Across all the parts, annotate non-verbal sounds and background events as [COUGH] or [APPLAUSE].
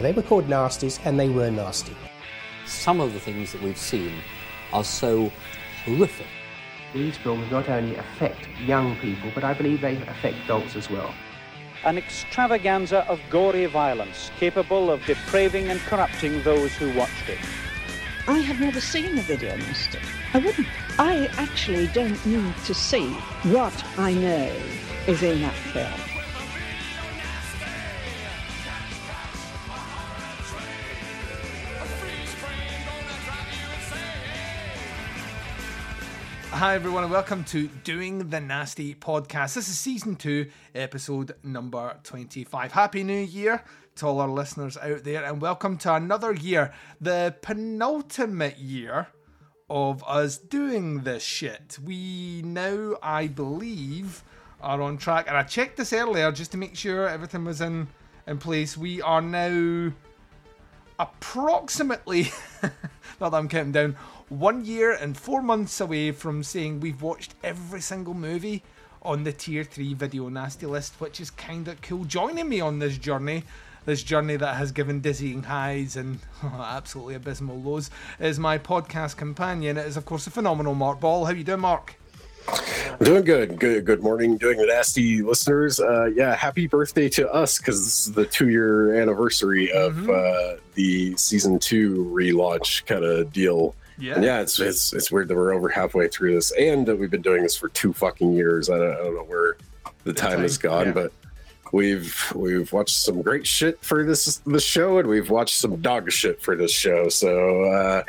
They were called nasties, and they were nasty. Some of the things that we've seen are so horrific. These films not only affect young people, but I believe they affect adults as well. An extravaganza of gory violence capable of depraving and corrupting those who watched it. I have never seen a video nasty. I wouldn't. I actually don't need to see what I know is in that film. Hi, everyone, and welcome to Doing the Nasty podcast. This is season two, episode number 25. Happy New Year to all our listeners out there, and welcome to another year, the penultimate year of us doing this shit. We now, I believe, are on track, and I checked this earlier just to make sure everything was in, in place. We are now approximately, [LAUGHS] not that I'm counting down, one year and four months away from saying we've watched every single movie on the tier 3 video nasty list, which is kind of cool. Joining me on this journey, this journey that has given dizzying highs and [LAUGHS] absolutely abysmal lows, is my podcast companion. It is, of course, the phenomenal Mark Ball. How you doing, Mark? Doing good. Good. Good morning, doing the nasty listeners. Uh, yeah, happy birthday to us because this is the two-year anniversary of Mhm. uh, the season two relaunch kind of deal. Yeah. And yeah, it's, it's it's weird that we're over halfway through this, and that we've been doing this for two fucking years. I don't, I don't know where the time, time, has gone, yeah. but we've we've watched some great shit for this this show, and we've watched some dog shit for this show. So uh,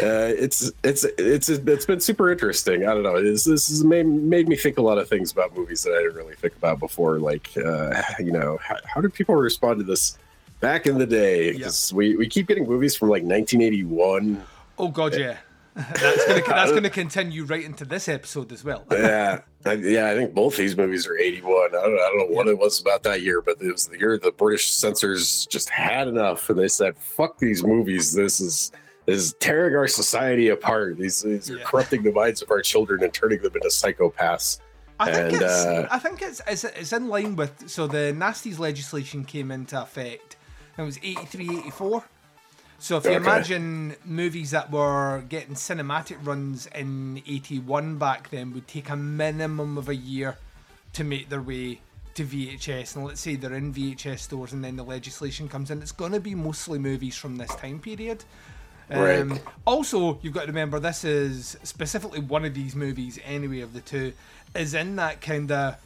uh, it's it's it's it's been super interesting. I don't know. It's, this has made made me think a lot of things about movies that I didn't really think about before. Like, uh, you know, how, how did people respond to this back in the day? Because we we keep getting movies from like 1981. Oh, God, yeah. [LAUGHS] that's going [LAUGHS] to that's gonna continue right into this episode as well. [LAUGHS] yeah, I, yeah. I think both these movies are '81. I don't, I don't know what it was about that year, but it was the year the British censors just had enough, and they said, "Fuck these movies. This is." Is tearing our society apart. These, these are corrupting the minds of our children and turning them into psychopaths. I think and it's uh, I think it's, it's it's in line with so the Nasties legislation came into effect. It was 83, 84. So if you Okay. imagine movies that were getting cinematic runs in 81 back then would take a minimum of a year to make their way to VHS. And let's say they're in VHS stores and then the legislation comes in, it's going to be mostly movies from this time period. Um, Right. Also, you've got to remember this is specifically one of these movies, anyway, of the two, is in that kind of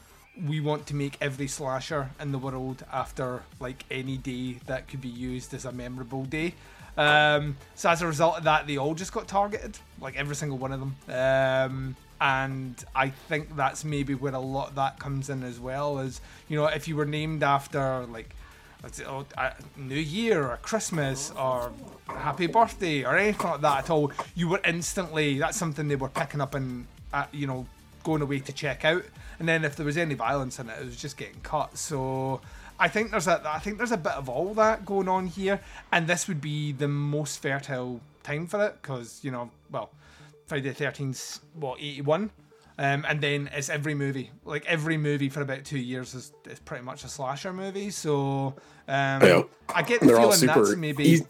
we want to make every slasher in the world after like any day that could be used as a memorable day. Um, so as a result of that, they all just got targeted, like every single one of them. Um, and I think that's maybe where a lot of that comes in as well. Is you know, if you were named after like a New Year or Christmas or Happy Birthday or anything like that at all, you were instantly that's something they were picking up and uh, you know going away to check out. And then if there was any violence in it, it was just getting cut. So I think there's a I think there's a bit of all that going on here, and this would be the most fertile time for it because you know well Friday the 13th's what 81. Um, and then it's every movie, like every movie for about two years is, is pretty much a slasher movie. So um, Yeah. I get the They're all feeling that's super maybe easy-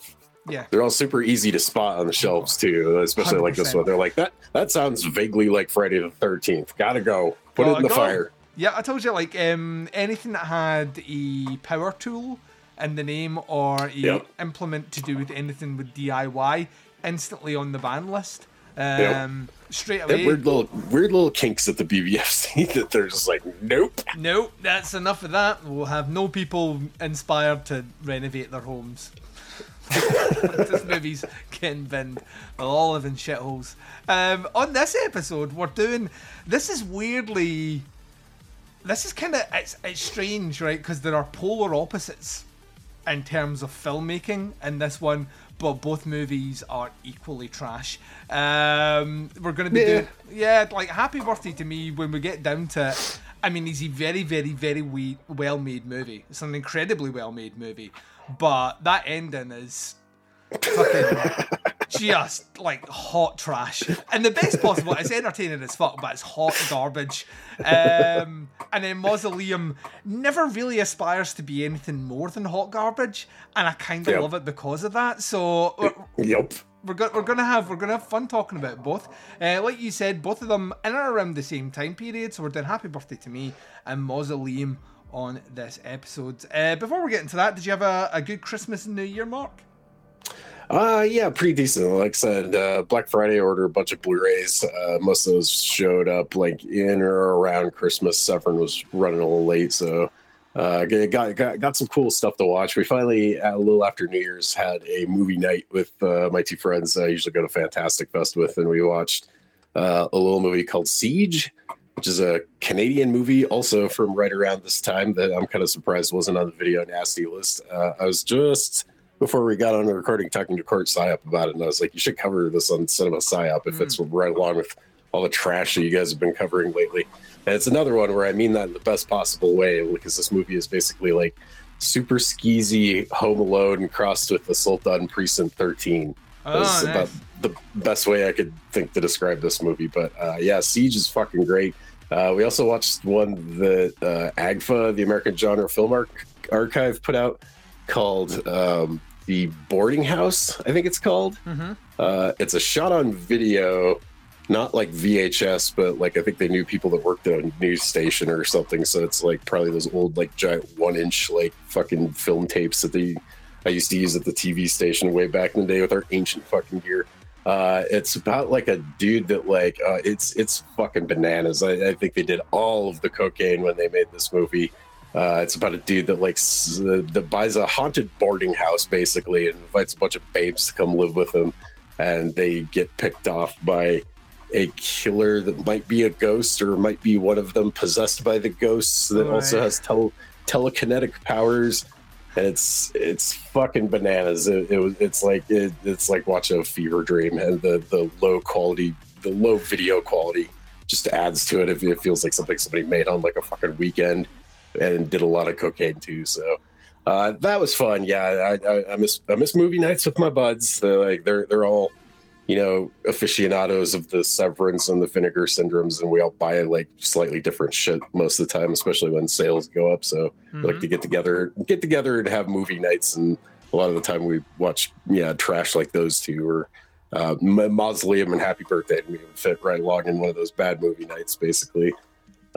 yeah. they're all super easy to spot on the shelves too, especially like this one. They're like that. That sounds vaguely like Friday the Thirteenth. Gotta go. Put it in the fire. Yeah, I told you like um, anything that had a power tool in the name or a Yep. implement to do with anything with DIY, instantly on the ban list. Yep. Um, Straight away. have weird little weird little kinks at the BBFC [LAUGHS] that they're just like, nope. Nope, that's enough of that. We'll have no people inspired to renovate their homes. [LAUGHS] this movie's getting binned. We'll all live in shitholes. Um, on this episode, we're doing. This is weirdly. This is kind of. It's, it's strange, right? Because there are polar opposites in terms of filmmaking in this one, but both movies are equally trash. Um, we're going to be Yeah. doing. Yeah, like Happy Birthday to me when we get down to it. I mean, it's a very, very, very we- well made movie. It's an incredibly well made movie. But that ending is fucking just like hot trash. And the best possible, it's entertaining as fuck, but it's hot garbage. Um, and then Mausoleum never really aspires to be anything more than hot garbage, and I kind of Yep. love it because of that. So Yep. we're, go- we're gonna have we're gonna have fun talking about both. Uh, like you said, both of them in and around the same time period. So we're doing Happy Birthday to Me and Mausoleum on this episode. Uh, before we get into that, did you have a, a good Christmas and New Year, Mark? Uh, yeah, pretty decent. Like I said, uh, Black Friday order a bunch of Blu-rays. Uh, most of those showed up like in or around Christmas. Severin was running a little late, so uh, got got got some cool stuff to watch. We finally, a little after New Year's, had a movie night with uh, my two friends. I usually go to Fantastic Fest with, and we watched uh, a little movie called Siege, which is a Canadian movie, also from right around this time. That I'm kind of surprised wasn't on the video nasty list. Uh, I was just before we got on the recording talking to Court Psyop about it, and I was like, you should cover this on Cinema Psyop if it's right along with all the trash that you guys have been covering lately. And it's another one where I mean that in the best possible way because this movie is basically like super skeezy Home Alone crossed with Assault on Precinct 13. Oh, That's nice. about the best way I could think to describe this movie. But uh, yeah, Siege is fucking great. Uh, we also watched one that uh, AGFA, the American Genre Film Arch- Archive, put out called um, The Boarding House, I think it's called. Uh, it's a shot on video, not like VHS, but like I think they knew people that worked at a news station or something. So it's like probably those old, like giant one inch, like fucking film tapes that they I used to use at the TV station way back in the day with our ancient fucking gear. Uh, it's about like a dude that like uh, it's it's fucking bananas. I, I think they did all of the cocaine when they made this movie. Uh, it's about a dude that like s- that buys a haunted boarding house basically and invites a bunch of babes to come live with him, and they get picked off by a killer that might be a ghost or might be one of them possessed by the ghosts that also has tele- telekinetic powers and it's it's fucking bananas. It, it was it's like it, it's like watching a fever dream, and the the low quality, the low video quality, just adds to it. It, it feels like something somebody made on like a fucking weekend, and did a lot of cocaine too. So uh, that was fun. Yeah, I, I, I miss I miss movie nights with my buds. They're like they're they're all you know aficionados of the Severins and the vinegar syndromes, and we all buy like slightly different shit most of the time, especially when sales go up. So we like to get together, get together and have movie nights, and a lot of the time we watch yeah trash like those two or uh, Mausoleum and Happy Birthday, and we would fit right along in one of those bad movie nights, basically.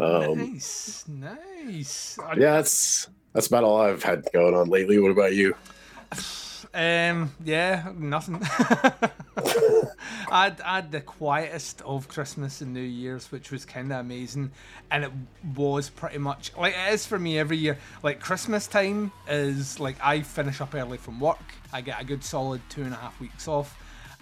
Um, nice, nice. I- yeah, that's that's about all I've had going on lately. What about you? Um, yeah, nothing. [LAUGHS] I'd had the quietest of Christmas and New Year's, which was kind of amazing, and it was pretty much like it is for me every year. Like Christmas time is like I finish up early from work, I get a good solid two and a half weeks off,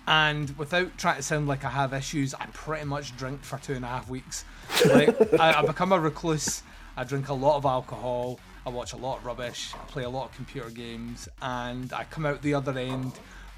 and without trying to sound like I have issues, I pretty much drink for two and a half weeks. Like I, I become a recluse. I drink a lot of alcohol. I watch a lot of rubbish. I play a lot of computer games, and I come out the other end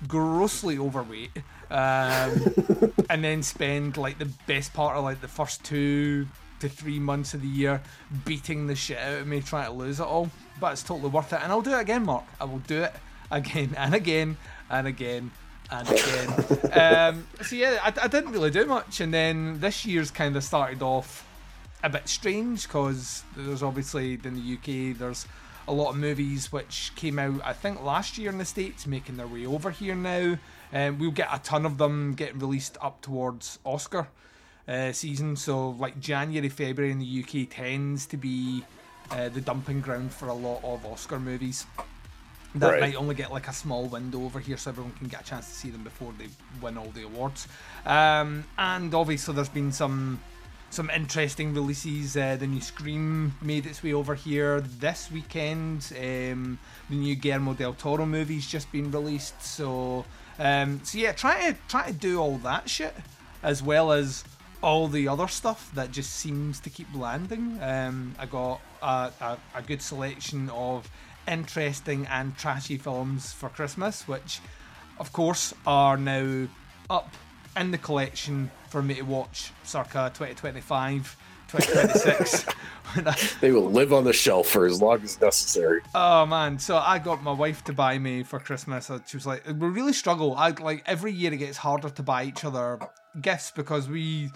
grossly overweight, um, [LAUGHS] and then spend like the best part of like the first two to three months of the year beating the shit out of me trying to lose it all. But it's totally worth it, and I'll do it again, Mark. I will do it again and again and again and again. um, so yeah, I, I didn't really do much, and then this year's kind of started off a bit strange because there's obviously in the UK there's a lot of movies which came out I think last year in the states making their way over here now. And we'll get a ton of them getting released up towards Oscar uh, season. So like January February in the UK tends to be uh, the dumping ground for a lot of Oscar movies that Right. might only get like a small window over here so everyone can get a chance to see them before they win all the awards um, and obviously there's been some some interesting releases. Uh, the new Scream made its way over here this weekend. Um, the new Guillermo del Toro movie's just been released. So, um, so yeah, try to try to do all that shit as well as all the other stuff that just seems to keep landing. Um, I got a, a, a good selection of interesting and trashy films for Christmas, which, of course, are now up in the collection for me to watch circa 2025 2026. [LAUGHS] They will live on the shelf for as long as necessary. Oh man, so I got my wife to buy me for Christmas. uh, She was like, "We really struggle. I like every year it gets harder to buy each other gifts because we,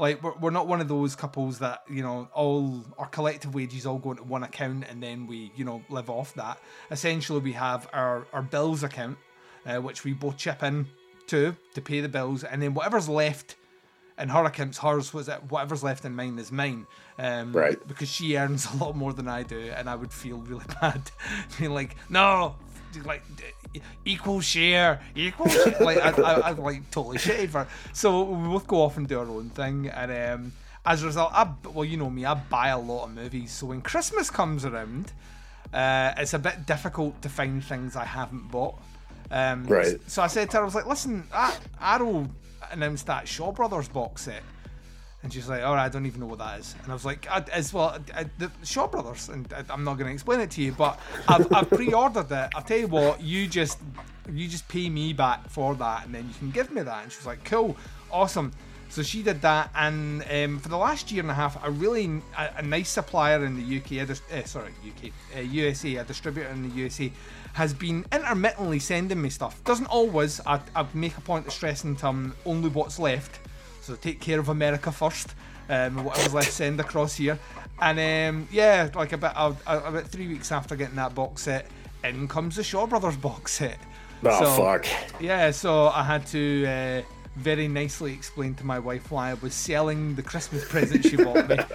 like, we're, we're not one of those couples that you know all our collective wages all go into one account and then we you know live off that. Essentially, we have our our bills account, uh, which we both chip in to to pay the bills, and then whatever's left in her account's hers was it whatever's left in mine is mine um Right. because she earns [LAUGHS] a lot more than i do and i would feel really [LAUGHS] bad being like no like equal share equal share. [LAUGHS] like I, I, I like totally shitty for so we both go off and do our own thing and um as a result i well you know me i buy a lot of movies so when christmas comes around uh, it's a bit difficult to find things i haven't bought um, Right. so I said to her, I was like, listen, Arrow announced that Shaw Brothers box set. And she's like, all right, I don't even know what that is. And I was like, as well, I, the Shaw Brothers, and I, I'm not going to explain it to you, but I've, I've pre-ordered it. I'll tell you what, you just, you just pay me back for that, and then you can give me that. And she was like, cool, awesome. So she did that, and um, for the last year and a half, a really a, a nice supplier in the UK, dis- eh, sorry, UK, uh, USA, a distributor in the USA, has been intermittently sending me stuff. Doesn't always. I, I make a point of stressing to them only what's left. So take care of America first. Um, whatever's left, send across here. And um, yeah, like about uh, about three weeks after getting that box set, in comes the Shaw Brothers box set. Oh So- fuck! yeah, so I had to uh, very nicely explain to my wife why I was selling the Christmas present she bought me. [LAUGHS]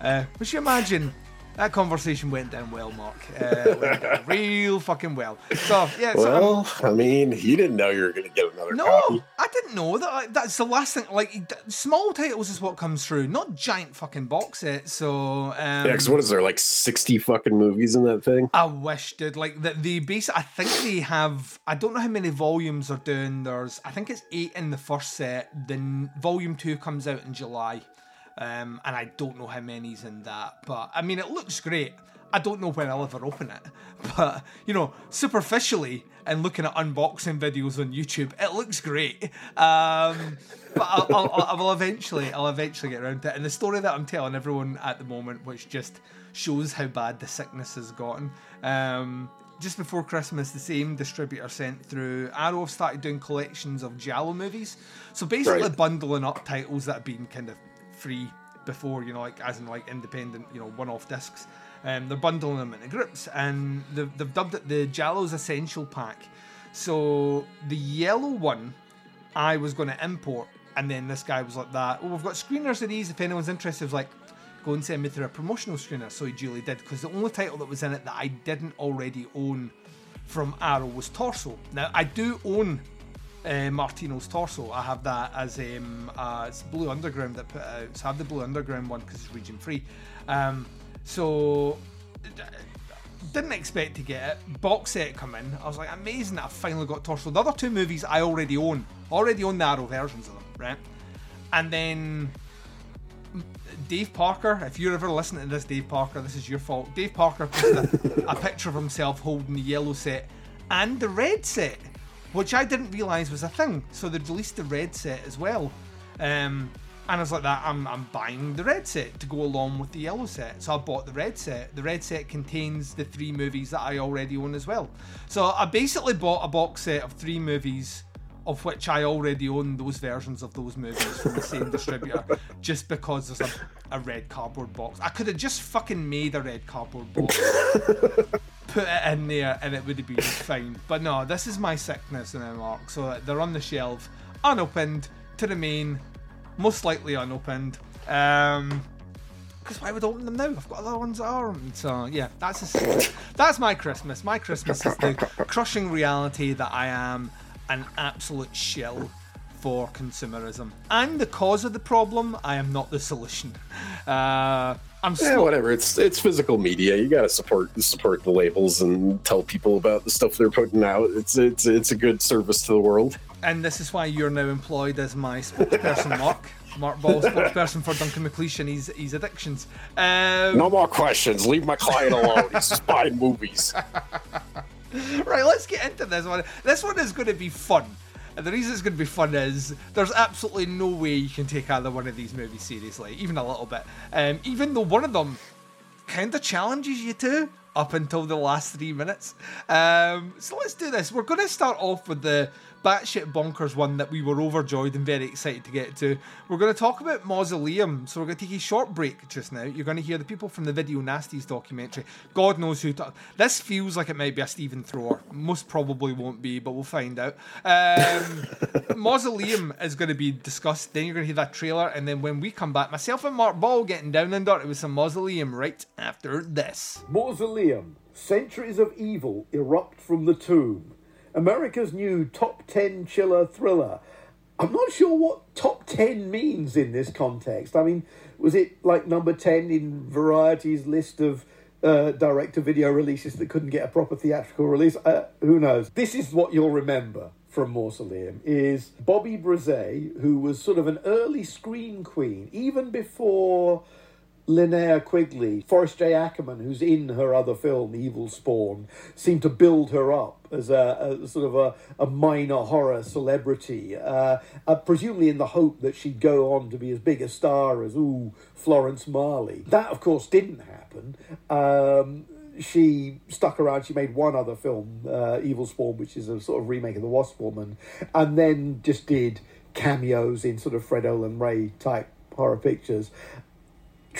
Uh, but you imagine that conversation went down well, Mark. Uh, went down [LAUGHS] real fucking well. So yeah, so Well, I mean, you didn't know you were going to get another no, copy. I didn't know that. I- That's the last thing. Like small titles is what comes through, not giant fucking box sets. So um, Yeah, because what is there like sixty fucking movies in that thing? I wish, dude. Like the the base. I think they have. I don't know how many volumes are doing. There's. I think it's eight in the first set. Then volume two comes out in July, um, and I don't know how many's in that. But I mean, it looks great. I don't know when I'll ever open it, [LAUGHS] but you know, superficially and looking at unboxing videos on YouTube, it looks great. Um, but I'll, I'll, I'll, I will eventually, I'll eventually get around to it. And the story that I'm telling everyone at the moment, which just shows how bad the sickness has gotten. Um, just before Christmas, the same distributor sent through. Arrow have started doing collections of Giallo movies, so basically Right. bundling up titles that have been kind of free before, you know, like as in like independent, you know, one-off discs. Um, they're bundling them into groups, and they've, they've dubbed it the Giallo Essentials Pack. So the yellow one, I was going to import, and then this guy was like that. Oh, we've got screeners of these. If anyone's interested, was like, go and send me through a promotional screener. So he duly did, because the only title that was in it that I didn't already own from Arrow was Torso. Now I do own uh, Martino's Torso. I have that as um, uh, it's Blue Underground that put out. So I have the Blue Underground one because it's region free. Um, so didn't expect to get it. Box set come in. I was like, amazing that I finally got Torso. The other two movies I already own. Already own the Arrow versions of them, right? And then Dave Parker, if you're ever listening to this, Dave Parker, this is your fault. Dave Parker a, a picture of himself holding the yellow set and the red set, which I didn't realise was a thing. So they released the red set as well. Um, and I was like that, I'm, I'm buying the red set to go along with the yellow set. So I bought the red set. The red set contains the three movies that I already own as well. So I basically bought a box set of three movies of which I already own those versions of those movies from the same [LAUGHS] distributor, just because there's a, a red cardboard box. I could have just fucking made a red cardboard box, [LAUGHS] put it in there, and it would have been [LAUGHS] fine. But no, this is my sickness in mark. So they're on the shelf, unopened, to remain, most likely unopened. Um, because why would I open them now? I've got other ones that are. And So yeah, that's a, that's my Christmas. My Christmas is the crushing reality that I am an absolute shill for consumerism. I'm the cause of the problem. I am not the solution. [LAUGHS] Uh, I'm Yeah, slow. whatever. It's it's physical media. You gotta support support the labels and tell people about the stuff they're putting out. It's it's it's a good service to the world. and this is why you're now employed as my spokesperson, Mark. Mark Ball, spokesperson for Duncan McLeish and his, his addictions. Um, No more questions. Leave my client alone. He's just buying movies. [LAUGHS] Right, let's get into this one. This one is going to be fun. And the reason it's going to be fun is there's absolutely no way you can take either one of these movies seriously, even a little bit. Um, even though one of them kind of challenges you to up until the last three minutes. Um, so let's do this. We're going to start off with the batshit bonkers one that we were overjoyed and very excited to get to. We're going to talk about Mausoleum, so we're going to take a short break just now. You're going to hear the people from the Video Nasties documentary. God knows who. To- this feels like it might be a Stephen Thrower. Most probably won't be, but we'll find out. Um, [LAUGHS] Mausoleum is going to be discussed. Then you're going to hear that trailer, and then when we come back, myself and Mark Ball getting down and dirty with some Mausoleum right after this. Mausoleum. Centuries of evil erupt from the tomb. America's new top 10 chiller thriller. I'm not sure what top 10 means in this context. I mean, was it like number 10 in Variety's list of uh, direct to video releases that couldn't get a proper theatrical release? Uh, who knows? This is what you'll remember from Mausoleum is Bobbie Bresee, who was sort of an early screen queen, even before Linnea Quigley, Forrest J. Ackerman, who's in her other film, Evil Spawn, seemed to build her up as a, a sort of a, a, minor horror celebrity, uh, uh, presumably in the hope that she'd go on to be as big a star as, ooh, Florence Marly. That, of course, didn't happen. Um, she stuck around. She made one other film, uh, Evil Spawn, which is a sort of remake of The Wasp Woman, and then just did cameos in sort of Fred Olen Ray type horror pictures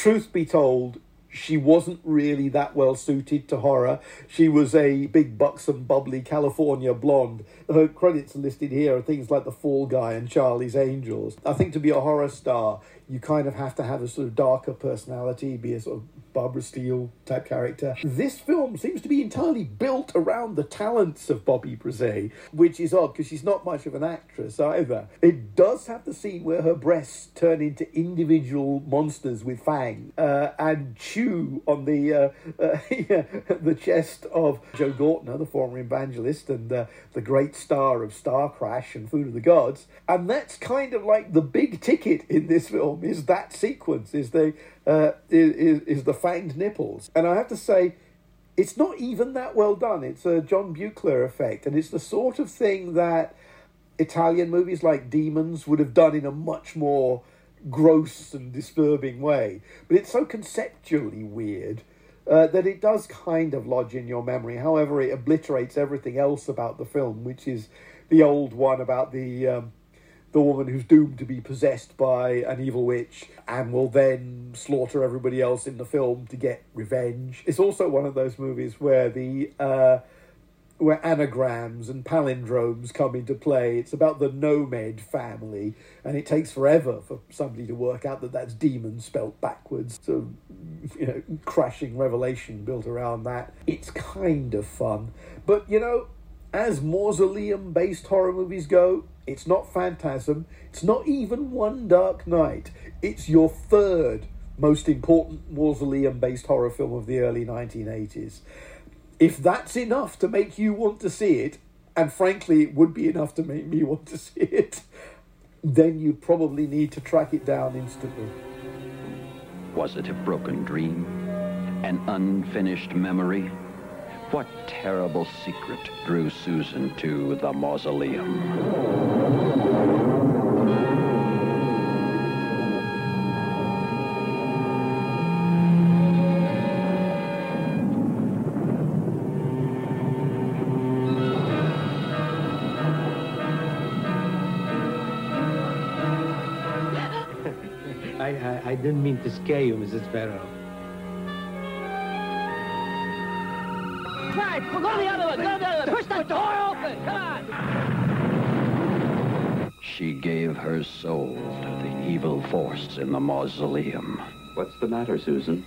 truth be told, she wasn't really that well suited to horror. She was a big, buxom, bubbly California blonde. Her credits listed here are things like The Fall Guy and Charlie's Angels. I think to be a horror star, you kind of have to have a sort of darker personality, be a sort of Barbara Steele type character. This film seems to be entirely built around the talents of Bobbie Bresee, which is odd because she's not much of an actress either. It does have the scene where her breasts turn into individual monsters with fangs uh, and chew on the uh, uh, [LAUGHS] the chest of Joe Gortner, the former evangelist and the great star of Star Crash and Food of the Gods. And that's kind of like the big ticket in this film is that sequence, is the uh, is, is the fanged nipples. And I have to say, it's not even that well done. It's a John Buechler effect, and it's the sort of thing that Italian movies like Demons would have done in a much more gross and disturbing way. But it's so conceptually weird uh, that it does kind of lodge in your memory. However, it obliterates everything else about the film, which is the old one about the. Um, the woman who's doomed to be possessed by an evil witch and will then slaughter everybody else in the film to get revenge. It's also one of those movies where the uh, where anagrams and palindromes come into play. It's about the Nomad family, and it takes forever for somebody to work out that that's demon spelt backwards. So, you know, crashing revelation built around that. It's kind of fun, but you know, as mausoleum-based horror movies go, it's not Phantasm. It's not even One Dark Night. It's your third most important mausoleum based horror film of the early 1980s. If that's enough to make you want to see it, and frankly, it would be enough to make me [LAUGHS] want to see it, then you probably need to track it down instantly. Was it a broken dream? An unfinished memory? What terrible secret drew Susan to the mausoleum? [LAUGHS] I, I, didn't mean to scare you, Mrs. Farrow. Right, go the other one, go the other one. Push that door open, come on. She gave her soul to the evil force in the mausoleum. What's the matter, Susan?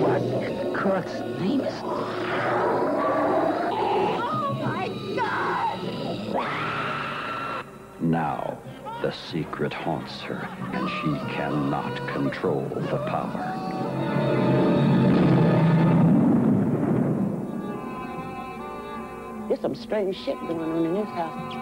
What in God's name is... Oh, my God! Now, the secret haunts her, and she cannot control the power. There's some strange shit going on in this house.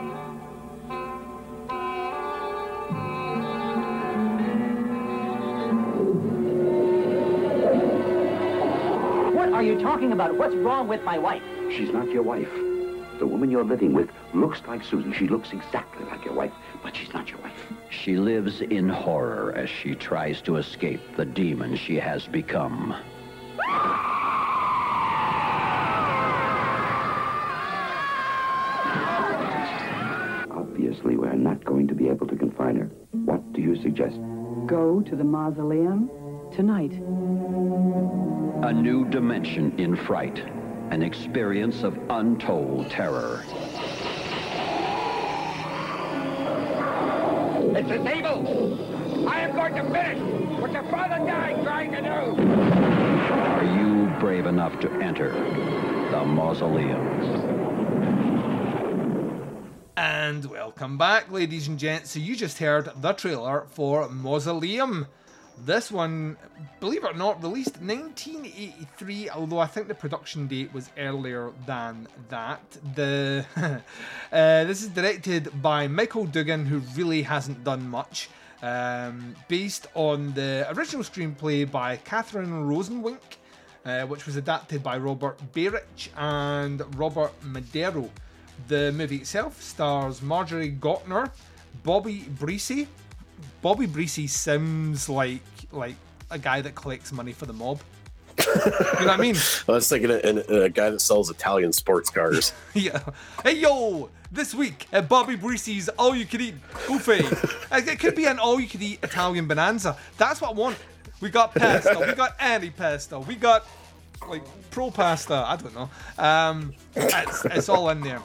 What are you talking about? What's wrong with my wife? She's not your wife. The woman you're living with looks like Susan. She looks exactly like your wife, but she's not your wife. She lives in horror as she tries to escape the demon she has become. Obviously, we're not going to be able to confine her. What do you suggest? Go to the mausoleum tonight. A new dimension in fright. An experience of untold terror. It's a table! I am going to finish what your father died trying to do! Are you brave enough to enter the mausoleum? And welcome back, ladies and gents. So you just heard the trailer for Mausoleum. This one, believe it or not, released 1983, although I think the production date was earlier than that. The [LAUGHS] uh, this is directed by Michael Dugan, who really hasn't done much. Um, based on the original screenplay by Catherine Rosenwink, uh, which was adapted by Robert Barich and Robert Madero. The movie itself stars Marjorie Gortner, Bobbie Bresee. Bobbie Bresee sounds like like a guy that collects money for the mob. you know what I mean? [LAUGHS] I was thinking a, a, uh, a guy that sells Italian sports cars. [LAUGHS] yeah. Hey yo, this week at Bobbie Bresee's All You Can Eat Buffet. [LAUGHS] it could be an all you can eat Italian bonanza. That's what I want. We got pasta, we got anti-pasta, we got like pro pasta. I don't know. Um, it's, it's all in there.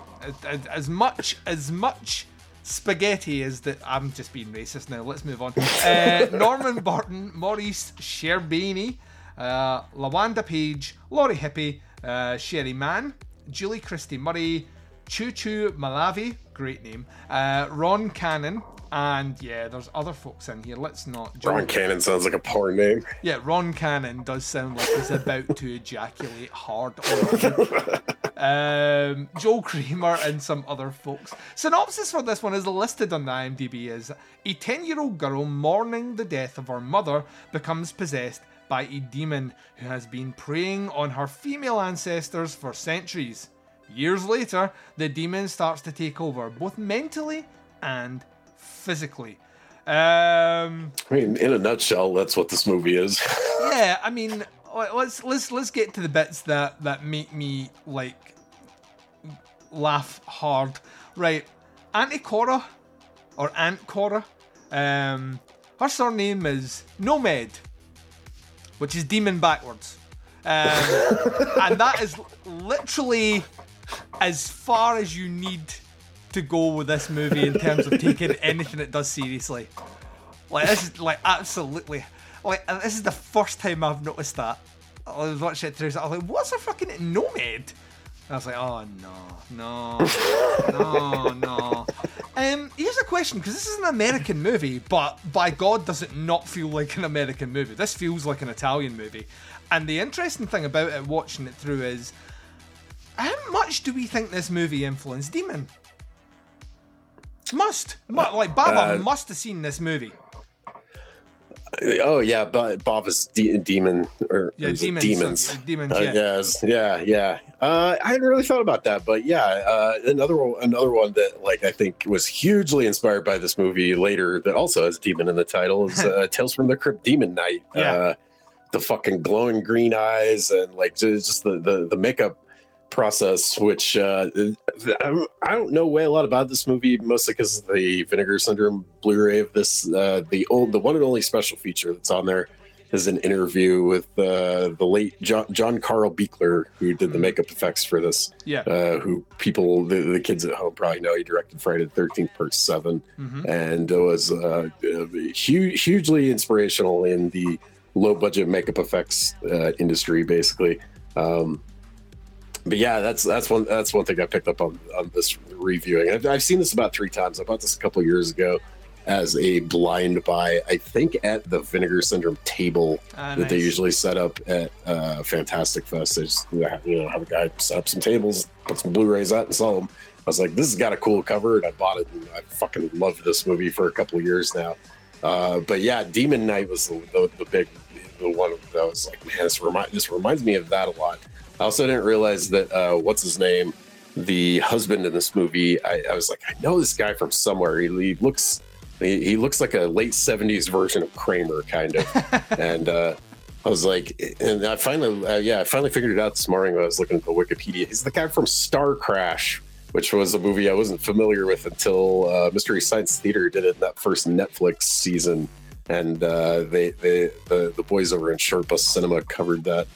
As- much as much spaghetti as that. I'm just being racist now. Let's move on. Uh, Norman Burton, Maurice Sherbanee, uh, Lawanda Page, Laurie Hippie, uh, Sherry Mann, Julie Christie Murray, Chu Chu Malave, great name, uh, Ron Cannon, and yeah, there's other folks in here. Let's not. Ron Cannon sounds like a porn name. Yeah, Ron Cannon does sound like he's about to ejaculate hard on [LAUGHS] um, Joel Kramer and some other folks. Synopsis for this one is listed on the IMDb as a 10 year old girl mourning the death of her mother becomes possessed by a demon who has been preying on her female ancestors for centuries. Years later, the demon starts to take over, both mentally and physically. Um, I mean, in a nutshell, that's what this movie is. [LAUGHS] yeah, I mean, let- let's let's let's get to the bits that that make me like laugh hard. Right, Auntie Cora or Aunt Cora. Um, her surname is Nomad, which is demon backwards, um, [LAUGHS] and that is literally as far as you need to go with this movie in terms of taking [LAUGHS] anything it does seriously. Like this is like absolutely like this is the first time I've noticed that. I was watching it through. I was like, "What's a fucking nomad?" And I was like, "Oh no, no, no, no." Um, here's a question because this is an American movie, but by God, does it not feel like an American movie? This feels like an Italian movie. And the interesting thing about it, watching it through, is how much do we think this movie influenced Demon? Must, like Bava Uh, must have seen this movie. Oh yeah, but Bob is de- demon or Yeah, or is it demons, demons. uh, demons, Uh, yeah. yes, yeah, yeah. Uh, I hadn't really thought about that, but yeah, uh, another one, another one that like I think was hugely inspired by this movie later that also has demon in the title is [LAUGHS] uh, Tales from the Crypt Demon Knight. Yeah. Uh, the fucking glowing green eyes and like just just the the, the makeup process which uh I don't know way a lot about this movie mostly because of the vinegar syndrome blu-ray of this uh the old the one and only special feature that's on there is an interview with uh the late john john carl buechler who did the makeup effects for this Yeah. uh who people the, the kids at home probably know he directed friday the 13th part 7 Mhm. and it was uh, hu- hugely inspirational in the low budget makeup effects uh, industry, basically. Um, but yeah, that's that's one that's one thing I picked up on on this reviewing. I've, I've seen this about three times. I bought this a couple years ago as a blind buy. I think at the Vinegar Syndrome table Ah, that they usually set up at uh, Fantastic Fest. They just you know have a guy set up some tables, put some Blu-rays out, and sell them. I was like, this has got a cool cover, and I bought it. And I fucking loved this movie for a couple of years now. Uh, but yeah, Demon Knight was the, the, the big, the one that was like, man, this, remind, this reminds me of that a lot. I also didn't realize that uh, what's his name the husband in this movie, I, I was like, I know this guy from somewhere. He, he looks he, he looks like a late '70s version of Kramer, kind of. [LAUGHS] and uh, I was like, and I finally, uh, yeah, I finally figured it out this morning when I was looking at the Wikipedia. He's the guy from Star Crash, which was a movie I wasn't familiar with until uh, Mystery Science Theater did it in that first Netflix season, and uh, they, they, the the boys over in Short Bus Cinema covered that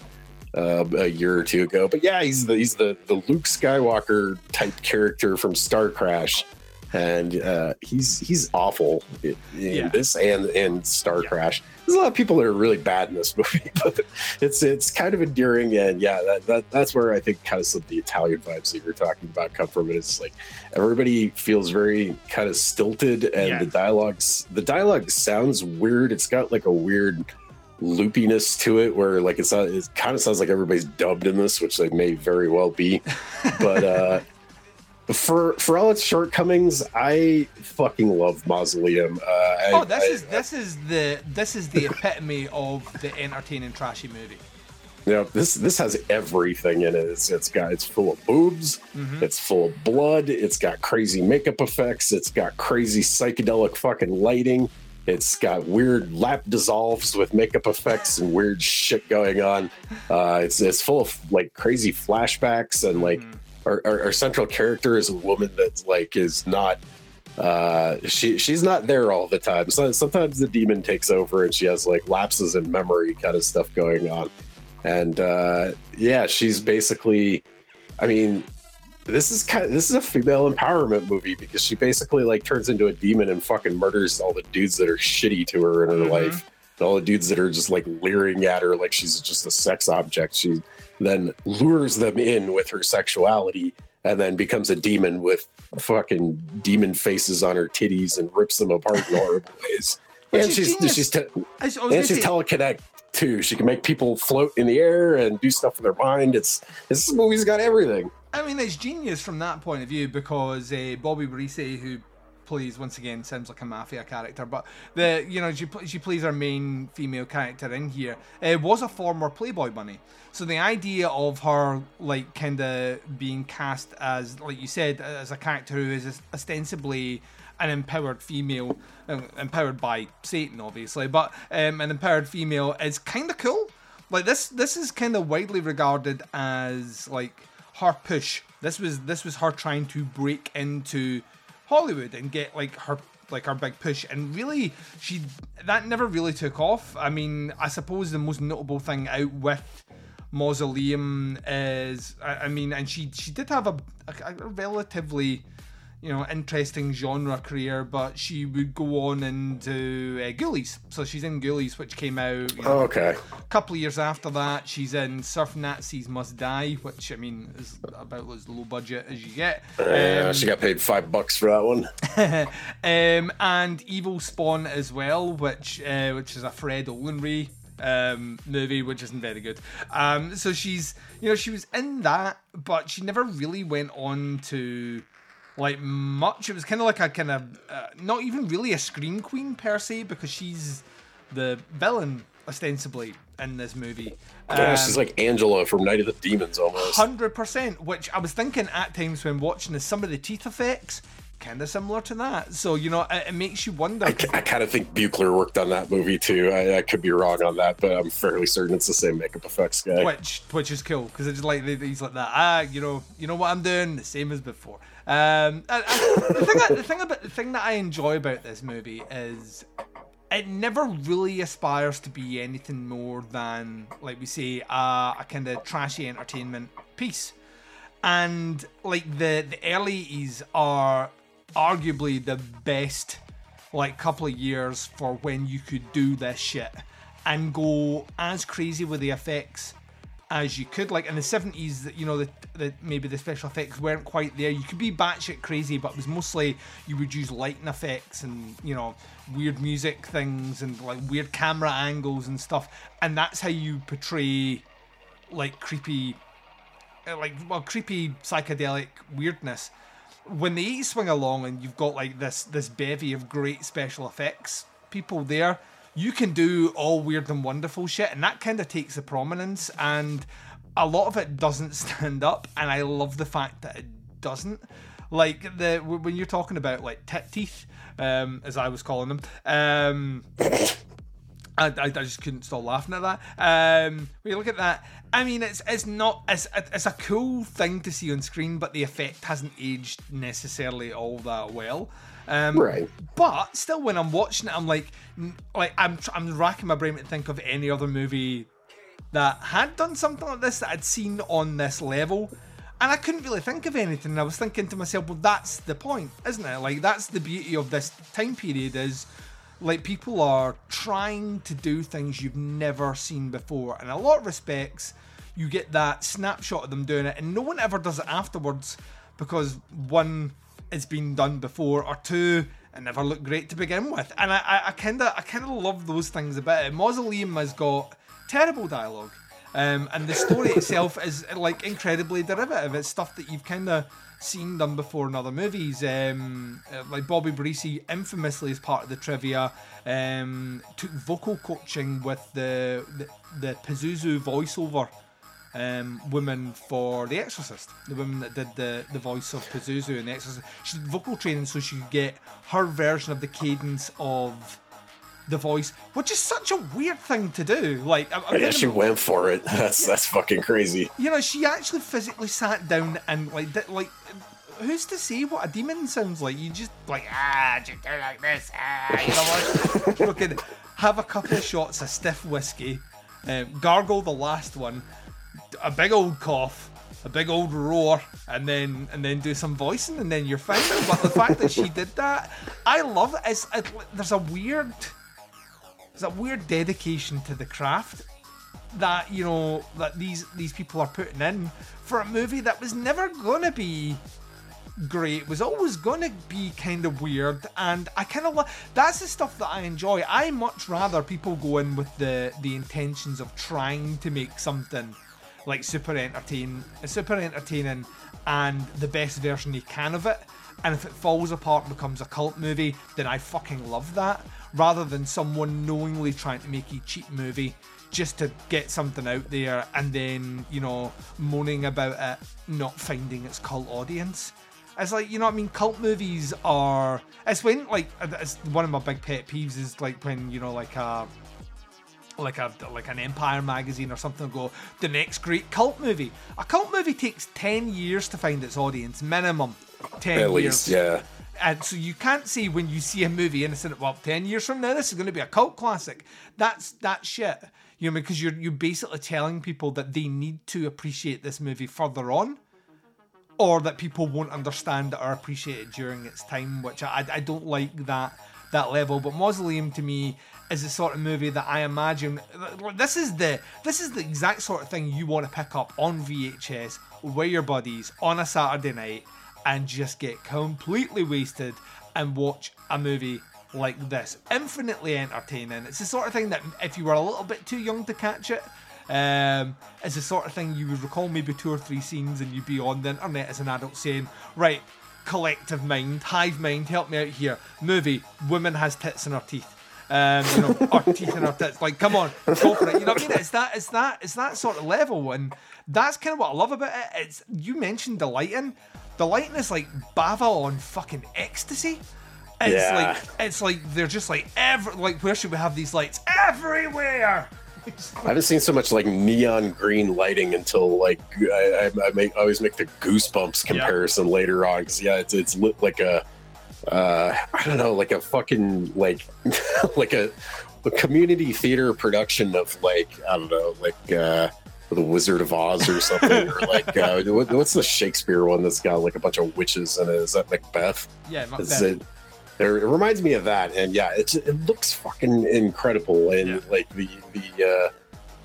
uh, a year or two ago. But yeah, he's the he's the the Luke Skywalker type character from Star Crash, and uh, he's he's awful in, in Yeah. this and and Star Crash. There's a lot of people that are really bad in this [LAUGHS] movie, but it's it's kind of endearing. And yeah, that, that that's where I think kind of some of the Italian vibes that you're talking about come from. It's like everybody feels very kind of stilted, and Yeah. the dialogues the dialogue sounds weird. It's got like a weird loopiness to it where like it's not, it kind of sounds like everybody's dubbed in this which they may very well be [LAUGHS] but uh for for all its shortcomings i fucking love mausoleum uh I, oh, this I- is this is the this is the epitome of the entertaining trashy movie. you know this this has everything in it it's, it's got it's full of boobs Mhm. it's full of blood it's got crazy makeup effects it's got crazy psychedelic fucking lighting it's got weird lap dissolves with makeup effects and weird shit going on. Uh it's it's full of like crazy flashbacks and like our, our, our central character is a woman that's like is not uh she she's not there all the time. So sometimes the demon takes over and she has like lapses in memory kind of stuff going on. And uh yeah she's basically i mean this is kind of this is a female empowerment movie because she basically like turns into a demon and fucking murders all the dudes that are shitty to her in her Mhm. life and all the dudes that are just like leering at her like she's just a sex object she then lures them in with her sexuality and then becomes a demon with fucking demon faces on her titties and rips them apart in horrible ways and she's genius. she's te- and she's telekinetic too. She can make people float in the air and do stuff with their mind. It's this movie's got everything. I mean, it's genius from that point of view because uh, Bobbie Bresee, who plays once again sounds like a mafia character, but the you know she she plays our main female character in here uh, was a former Playboy bunny. So the idea of her like kind of being cast as like you said as a character who is ostensibly an empowered female, uh, empowered by Satan, obviously, but um, an empowered female is kind of cool. Like this, this is kind of widely regarded as like her push. This was this was her trying to break into Hollywood and get like her like her big push. And really, she that never really took off. I mean, I suppose the most notable thing out with Mausoleum is, I, I mean, and she she did have a, a, a relatively you know, interesting genre career, but she would go on into uh, Ghoulies. So she's in Ghoulies, which came out you know, Oh, okay. a couple of years after that. She's in Surf Nazis Must Die, which I mean is about as low budget as you get. Um, she got paid five bucks for that one. [LAUGHS] um, and Evil Spawn as well, which uh, which is a Fred Olen Ray um, movie, which isn't very good. Um, so she's you know she was in that, but she never really went on to like much. It was kind of like a kind of uh, not even really a scream queen per se, because she's the villain ostensibly in this movie. Yeah, Um, she's like Angela from Night of the Demons almost. Hundred percent, which I was thinking at times when watching is some of the teeth effects kind of similar to that. So you know, it, it makes you wonder. I, I kind of think Buechler worked on that movie too. I, I could be wrong on that, but I'm fairly certain it's the same makeup effects guy. which which is cool because it's like he's like that. Ah, you know, you know what I'm doing, the same as before. Um, and- and the thing, that, the thing about the thing that I enjoy about this movie is it never really aspires to be anything more than, like we say, uh, a kind of trashy entertainment piece. And like the the early 80s are arguably the best like couple of years for when you could do this shit and go as crazy with the effects as you could. Like in the seventies, you know, the, the maybe the special effects weren't quite there. You could be batshit crazy, but it was mostly you would use lighting effects and you know weird music things and like weird camera angles and stuff, and that's how you portray like creepy, uh, like well, creepy psychedelic weirdness. When the 80s swing along and you've got like this this bevy of great special effects people there, you can do all weird and wonderful shit, and that kind of takes the prominence. And a lot of it doesn't [LAUGHS] stand up, and I love the fact that it doesn't. Like the when you're talking about like tit teeth, um, as I was calling them, um, [COUGHS] I, I, just couldn't stop laughing at that. Um, when you look at that, I mean, it's it's not it's it's a cool thing to see on screen, but the effect hasn't aged necessarily all that well. Um, Right. But still, when I'm watching it, I'm like, like I'm I'm racking my brain to think of any other movie that had done something like this that I'd seen on this level. And I couldn't really think of anything. And I was thinking to myself, well, that's the point, isn't it? Like, that's the beauty of this time period is like people are trying to do things you've never seen before. And in a lot of respects, you get that snapshot of them doing it, and no one ever does it afterwards because one, it's been done before, or two, it never looked great to begin with. And I, kind of, I kind of love those things about it. Mausoleum has got terrible dialogue. Um, and the story itself [LAUGHS] is like incredibly derivative. It's stuff that you've kind of seen done before in other movies. Um, uh, like Bobbie Bresee, infamously as part of the trivia, um, took vocal coaching with the the, the Pazuzu voiceover um, woman for The Exorcist. The woman that did the, the voice of Pazuzu in The Exorcist. She did vocal training so she could get her version of the cadence of the voice, which is such a weird thing to do. Like, I'm, I'm yeah, she went for it. [LAUGHS] That's that's fucking crazy. you know, she actually physically sat down and like, did, like, who's to say what a demon sounds like? You just like ah, just do like this, ah, you know what? [LAUGHS] Fucking have a couple of shots of stiff whiskey, um, gargle the last one, a big old cough. A big old roar, and then and then do some voicing, and then you're fine. But the fact that she did that, I love it. It's, it there's a weird, there's a weird dedication to the craft that you know that these these people are putting in for a movie that was never gonna be great was always gonna be kind of weird and i kind of lo- that's the stuff that i enjoy i much rather people go in with the the intentions of trying to make something like super entertain super entertaining and the best version they can of it and if it falls apart and becomes a cult movie then i fucking love that rather than someone knowingly trying to make a cheap movie just to get something out there and then you know moaning about it not finding its cult audience it's like you know what I mean. Cult movies are. It's when like uh, it's one of my big pet peeves is like when you know like a like a like an Empire magazine or something go the next great cult movie. A cult movie takes ten years to find its audience minimum. Ten At years. least, yeah. And so you can't say when you see a movie and it's in well, ten years from now, this is going to be a cult classic. That's that shit. You know, because you're you're basically telling people that they need to appreciate this movie further on, or that people won't understand or appreciate it during its time. Which I I don't like that that level. But Mausoleum to me is the sort of movie that I imagine. This is the this is the exact sort of thing you want to pick up on VHS with your buddies on a Saturday night and just get completely wasted and watch a movie like this. Infinitely entertaining. It's the sort of thing that if you were a little bit too young to catch it, um, it's the sort of thing you would recall maybe two or three scenes and you'd be on the internet as an adult saying, right, collective mind, hive mind, help me out here. Movie, woman has tits in her teeth. Um, you know, [LAUGHS] our teeth and our tits. Like, come on, go for it. You know what I mean? It's that, it's that, it's that sort of level, and that's kind of what I love about it. It's you mentioned the lighting. The lighting is like Bava on fucking ecstasy. It's Yeah. like it's like they're just like ever like where should we have these lights everywhere? [LAUGHS] I haven't seen so much like neon green lighting until like I, I, make I always make the goosebumps comparison later on because yeah, it's it's lit like a uh, I don't know like a fucking like [LAUGHS] like a, a community theater production of like I don't know like uh, the Wizard of Oz or something or [LAUGHS] like uh, what, what's the Shakespeare one that's got like a bunch of witches in it? Is that Macbeth? Yeah, Is Macbeth. it, it reminds me of that, and yeah, it's, it looks fucking incredible, and like the the uh,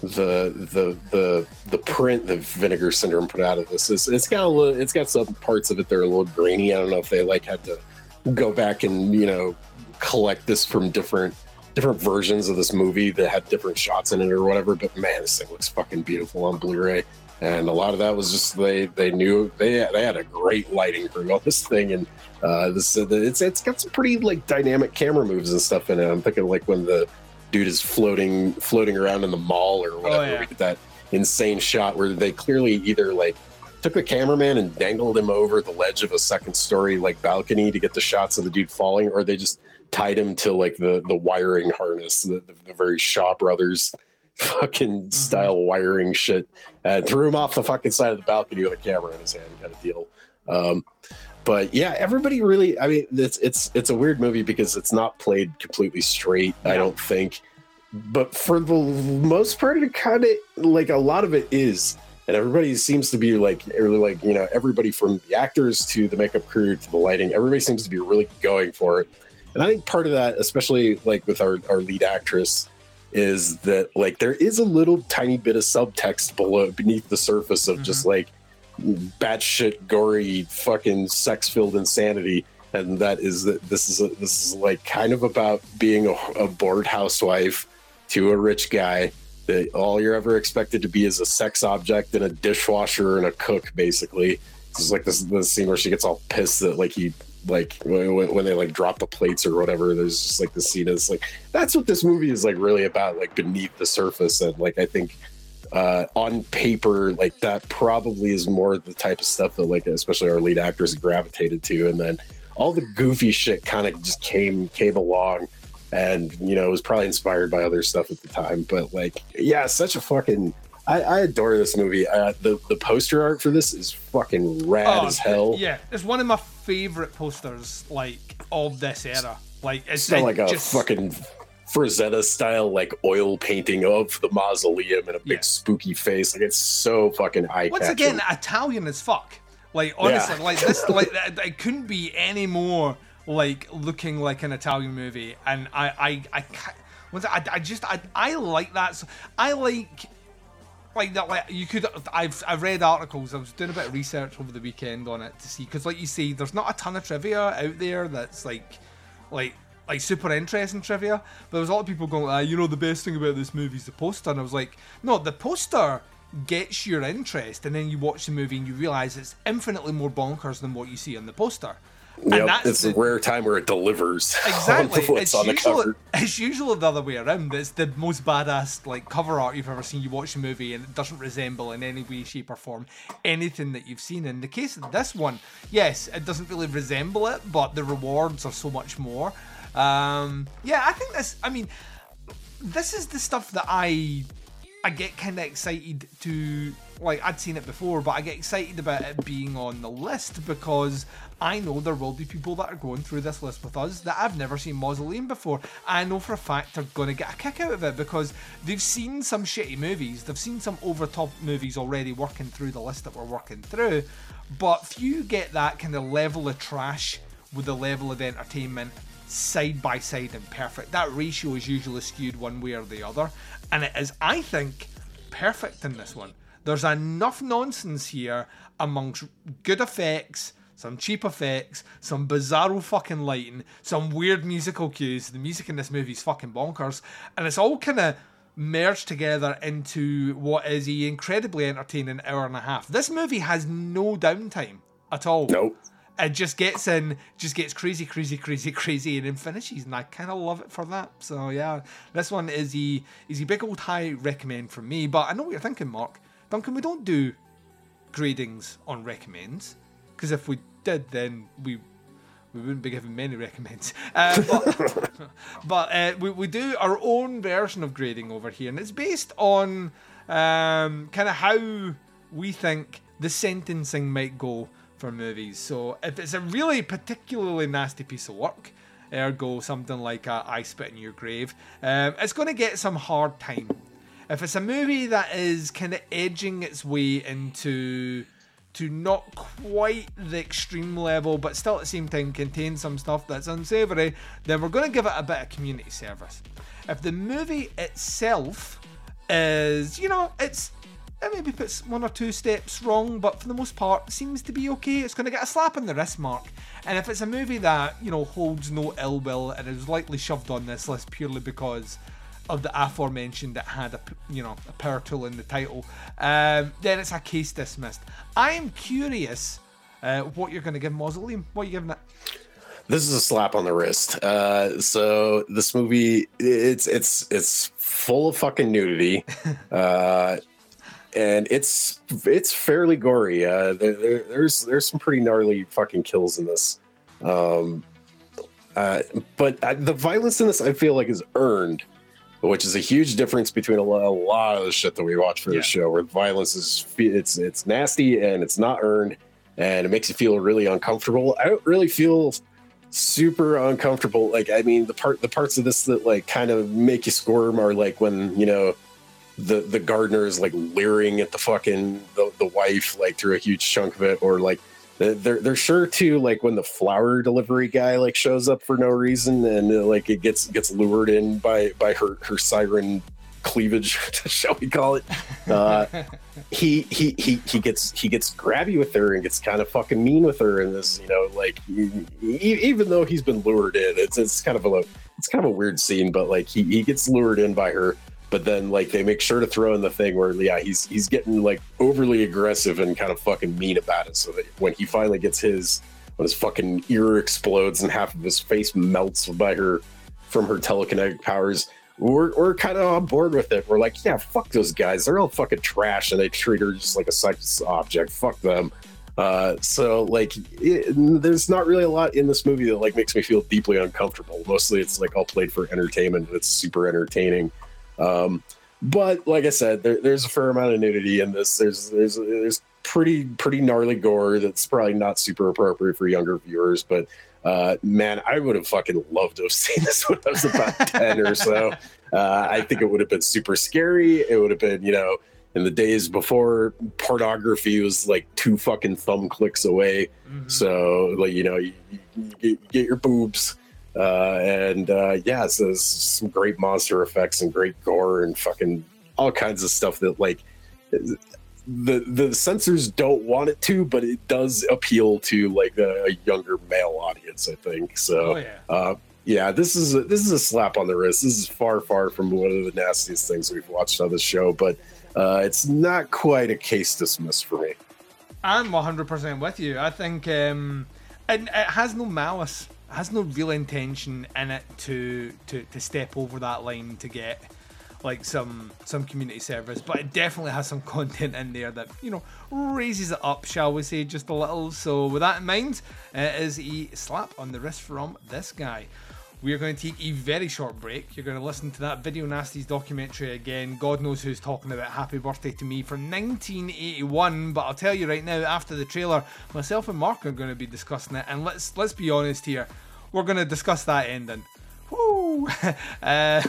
the the the the print that Vinegar Syndrome put out of this is it's got a little, it's got some parts of it that are a little grainy. I don't know if they like had to go back and you know collect this from different different versions of this movie that had different shots in it or whatever. But man, this thing looks fucking beautiful on Blu-ray. And a lot of that was just they they knew they they had a great lighting crew on this thing, and uh, this it's it's got some pretty like dynamic camera moves and stuff in it. I'm thinking like when the dude is floating floating around in the mall or whatever. yeah. That insane shot where they clearly either like took the cameraman and dangled him over the ledge of a second story like balcony to get the shots of the dude falling, or they just tied him to like the the wiring harness, the, the, the very Shaw Brothers fucking style wiring shit, and threw him off the fucking side of the balcony with a camera in his hand, kind of deal. Um, but yeah, everybody really. I mean, it's it's it's a weird movie because it's not played completely straight. I don't think, but for the most part, it kind of like a lot of it is, and everybody seems to be like really like you know everybody from the actors to the makeup crew to the lighting. Everybody seems to be really going for it, and I think part of that, especially like with our our lead actress. Is that like there is a little tiny bit of subtext below beneath the surface of just mm-hmm. like batshit gory fucking sex filled insanity and that is that this is a, this is like kind of about being a, a bored housewife to a rich guy that all you're ever expected to be is a sex object and a dishwasher and a cook basically. It's like this, this scene where she gets all pissed that like he like when, when they like drop the plates or whatever there's just like the scene is like that's what this movie is like really about like beneath the surface. And like i think uh, on paper, like that probably is more the type of stuff that like especially our lead actors gravitated to, and then all the goofy shit kind of just came came along, and you know it was probably inspired by other stuff at the time. But like, yeah, such a fucking. I, I adore this movie. Uh, the the poster art for this is fucking rad Oh, as hell. Yeah, it's one of my favorite posters like of this era. Like it's not like a just- fucking Frazetta style like oil painting of the mausoleum and a big spooky face. Like it's so fucking eye Once again, Italian as fuck. Like honestly, Yeah. like this, like it couldn't be any more like looking like an Italian movie. And I, I, I, ca- once I, I just, I, I like that. So I like. Like that, like you could. I've I've read articles. I was doing a bit of research over the weekend on it to see because, like you say, there's not a ton of trivia out there that's like, like like super interesting trivia. But there was a lot of people going, ah, you know, the best thing about this movie is the poster, and I was like, no, the poster gets your interest, and then you watch the movie and you realize it's infinitely more bonkers than what you see on the poster. Yep, and that's it's the- a rare time where it delivers. Exactly. what's [LAUGHS] It's on the usually, cover. [LAUGHS] it's usually the other way around. It's the most badass like cover art you've ever seen. You watch a movie and it doesn't resemble in any way, shape, or form anything that you've seen. In the case of this one, yes, it doesn't really resemble it, but the rewards are so much more. Um, yeah, I think this. I mean, this is the stuff that I I get kind of excited to like I'd seen it before, but I get excited about it being on the list because I know there will be people that are going through this list with us that I've never seen Mausoleum before. I know for a fact they're going to get a kick out of it because they've seen some shitty movies, they've seen some overtop movies already working through the list that we're working through, but few get that kind of level of trash with the level of entertainment side by side and perfect. That ratio is usually skewed one way or the other, and it is, I think, perfect in this one. There's enough nonsense here amongst good effects, some cheap effects, some bizarro fucking lighting, some weird musical cues. The music in this movie is fucking bonkers, and it's all kind of merged together into what is a incredibly entertaining hour and a half. This movie has no downtime at all. Nope. It just gets in, just gets crazy, crazy, crazy, [LAUGHS] crazy, and then finishes, and I kind of love it for that. So yeah, this one is a is a big old high recommend from me. But I know what you're thinking, Mark. Duncan, we don't do gradings on recommends because if we did, then we we wouldn't be giving many recommends. [LAUGHS] Uh, but [LAUGHS] but uh, we, we do our own version of grading over here, and it's based on um, kind of how we think the sentencing might go for movies. So if it's a really particularly nasty piece of work, ergo something like uh, I Spit in Your Grave, um, it's going to get some hard time. If it's a movie that is kind of edging its way into to not quite the extreme level, but still at the same time contain some stuff that's unsavory, then we're going to give it a bit of community service. If the movie itself is, you know, it's it maybe puts one or two steps wrong, but for the most part seems to be okay. It's going to get a slap on the wrist mark. And if it's a movie that you know holds no ill will and is likely shoved on this list purely because of the aforementioned that had a you know a power tool in the title, um, then it's a case dismissed. I am curious uh, what you're going to give Mausoleum. What are you giving it? This is a slap on the wrist. Uh, so this movie, it's it's it's full of fucking nudity. [LAUGHS] Uh, and it's it's fairly gory. Uh, there, there, there's there's some pretty gnarly fucking kills in this. Um, uh, but the violence in this, I feel like, is earned, which is a huge difference between a lot, a lot of the shit that we watch for Yeah. the show, where violence is it's it's nasty and it's not earned, and it makes you feel really uncomfortable. I don't really feel super uncomfortable. Like, I mean, the part the parts of this that like kind of make you squirm are like when you know the the gardener is like leering at the fucking the, the wife like through a huge chunk of it or like they're they're sure to like when the flower delivery guy like shows up for no reason and uh, like it gets gets lured in by by her her siren cleavage [LAUGHS] shall we call it? Uh he he he he gets he gets grabby with her and gets kind of fucking mean with her and this you know like e- e- even though he's been lured in it's it's kind of a it's kind of a weird scene but like he, he gets lured in by her but then like they make sure to throw in the thing where yeah he's he's getting like overly aggressive and kind of fucking mean about it so that when he finally gets his when his fucking ear explodes and half of his face melts by her from her telekinetic powers we're, we're kind of on board with it. We're like yeah fuck those guys. They're all fucking trash and they treat her just like a sex object. Fuck them. Uh so like it, there's not really a lot in this movie that like makes me feel deeply uncomfortable. Mostly it's like all played for entertainment it's super entertaining um, but like I said, there, there's a fair amount of nudity in this. There's there's there's pretty pretty gnarly gore that's probably not super appropriate for younger viewers. But uh, man, I would have fucking loved to have [LAUGHS] seen this when I was about [LAUGHS] ten or so. Uh, I think it would have been super scary. It would have been you know in the days before pornography was like two fucking thumb clicks away. So like you know you, you, you get your boobs uh, and uh, yeah, so there's some great monster effects and great gore and fucking all kinds of stuff that like the the censors don't want it to, but it does appeal to like a, a younger male audience. I think so. Oh, yeah. Uh, yeah, this is a, this is a slap on the wrist. This is far far from one of the nastiest things we've watched on the show, but uh, it's not quite a case dismissed for me. I'm 100% with you. I think, um, and it has no malice, has no real intention in it to to to step over that line to get like some some community service, but it definitely has some [LAUGHS] content in there that you know raises it up, shall we say, just a little. So with that in mind, it is a slap on the wrist from this guy. We are going to take a very short break. You're going to listen to that Video Nasties documentary again. God knows who's talking about Happy Birthday to Me from 1981. But I'll tell you right now, after the trailer, myself and Mark are going to be discussing it. And let's let's be honest here, we're going to discuss that ending. Woo! [LAUGHS] uh,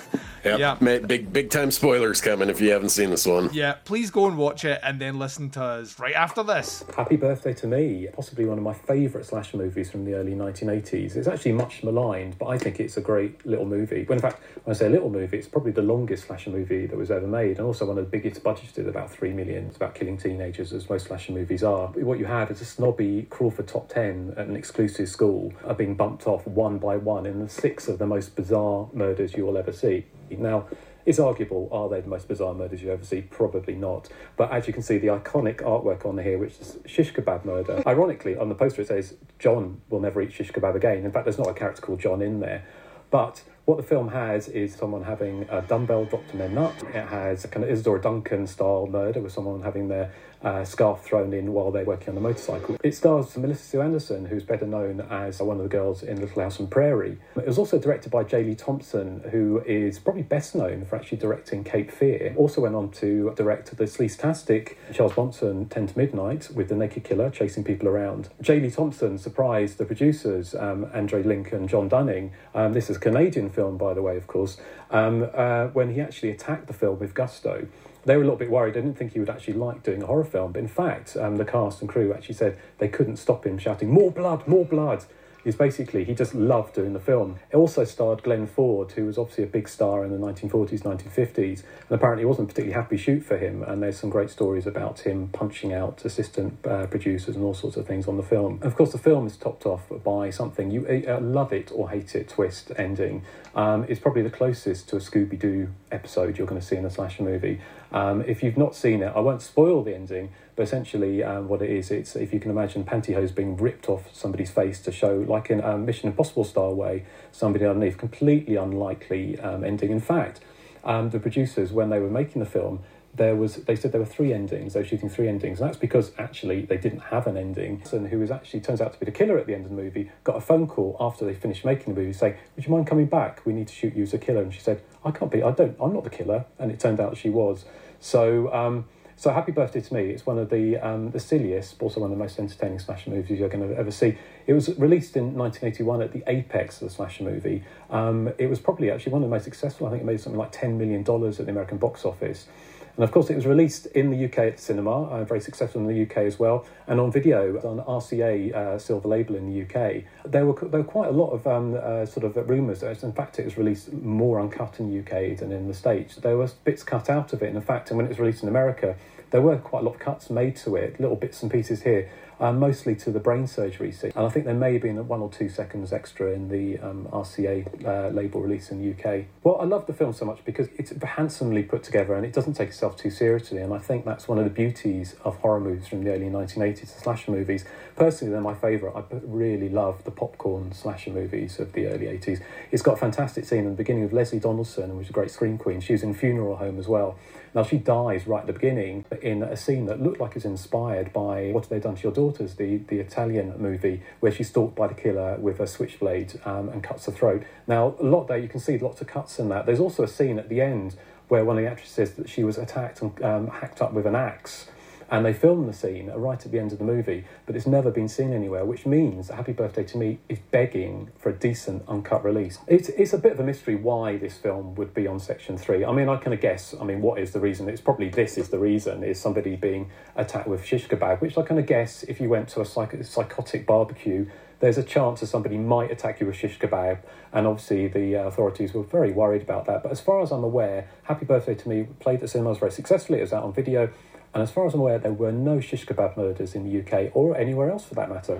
Yep. Yeah. Ma- big big time spoilers coming if you haven't seen this one. yeah, please go and watch it and then listen to us right after this. Happy Birthday to Me, possibly one of my favourite slasher movies from the early 1980s. It's actually much maligned, but I think it's a great little movie. When in fact, when I say little movie, it's probably the longest slasher movie that was ever made, and also one of the biggest budgeted, about three million. It's about killing teenagers, as most slasher movies are. But what you have is a snobby Crawford top ten at an exclusive school are being bumped off one by one in six of the most bizarre murders you will ever see. Now, it's arguable, are they the most bizarre murders you ever see? Probably not. But as you can see, the iconic artwork on here, which is shish kebab murder. Ironically, on the poster it says, John will never eat shish kebab again. In fact, there's not a character called John in there. But what the film has is someone having a dumbbell dropped in their nut. It has a kind of Isadora Duncan style murder with someone having their uh, scarf thrown in while they're working on the motorcycle. It stars Melissa Sue Anderson, who's better known as one of the girls in Little House on Prairie. It was also directed by J. Lee Thompson, who is probably best known for actually directing Cape Fear. Also went on to direct the sleaze-tastic Charles Bronson 10 to Midnight with the naked killer chasing people around. J. Lee Thompson surprised the producers, um, Andre Link and John Dunning. Um, this is a Canadian film, by the way, of course, um, uh, when he actually attacked the film with gusto they were a little bit worried. They didn't think he would actually like doing a horror film. But in fact, um, the cast and crew actually said they couldn't stop him shouting, More blood, more blood. He's basically, he just loved doing the film. It also starred Glenn Ford, who was obviously a big star in the 1940s, 1950s, and apparently it wasn't particularly happy shoot for him. And there's some great stories about him punching out assistant uh, producers and all sorts of things on the film. Of course, the film is topped off by something you uh, love it or hate it twist ending. Um, it's probably the closest to a Scooby Doo episode you're going to see in a slasher movie. Um, if you've not seen it, I won't spoil the ending, but essentially um, what it is, it's if you can imagine pantyhose being ripped off somebody's face to show, like in a Mission Impossible style way, somebody underneath, completely unlikely um, ending. In fact, um, the producers, when they were making the film, there was they said there were three endings. They were shooting three endings, and that's because actually they didn't have an ending. And who was actually turns out to be the killer at the end of the movie got a phone call after they finished making the movie saying, "Would you mind coming back? We need to shoot you as a killer." And she said, "I can't be. I don't. I'm not the killer." And it turned out she was. So. Um, so Happy Birthday to Me, it's one of the um, the silliest, but also one of the most entertaining slasher movies you're going to ever see. It was released in 1981 at the apex of the slasher movie. Um, it was probably actually one of the most successful. I think it made something like $10 million at the American box office. And of course, it was released in the UK at the cinema, uh, very successful in the UK as well, and on video on RCA uh, Silver Label in the UK. There were there were quite a lot of um, uh, sort of rumours. That in fact, it was released more uncut in the UK than in the States. There were bits cut out of it, and in fact, and when it was released in America, there were quite a lot of cuts made to it, little bits and pieces here, mostly to the brain surgery scene. And I think there may have been one or two seconds extra in the um, RCA uh, label release in the UK. Well, I love the film so much because it's handsomely put together and it doesn't take itself too seriously. And I think that's one of the beauties of horror movies from the early 1980s, the slasher movies. Personally, they're my favourite. I really love the popcorn slasher movies of the early 80s. It's got a fantastic scene in the beginning of Lesleh Donaldson, who was a great screen queen. She was in Funeral Home as well. Now, she dies right at the beginning in a scene that looked like it's inspired by What Have They Done to Your Daughters, the, the Italian movie, where she's stalked by the killer with a switchblade um, and cuts her throat. Now, a lot there, you can see lots of cuts in that. There's also a scene at the end where one of the actresses that she was attacked and um, hacked up with an axe and they filmed the scene right at the end of the movie, but it's never been seen anywhere, which means Happy Birthday to Me is begging for a decent uncut release. It's, it's a bit of a mystery why this film would be on Section 3. I mean, I kind of guess, I mean, what is the reason? It's probably this is the reason, is somebody being attacked with shish kebab, which I kind of guess if you went to a psych- psychotic barbecue, there's a chance that somebody might attack you with shish kebab, and obviously the uh, authorities were very worried about that. But as far as I'm aware, Happy Birthday to Me played at cinemas very successfully. It was out on video. And as far as I'm aware, there were no shish kebab murders in the UK or anywhere else for that matter.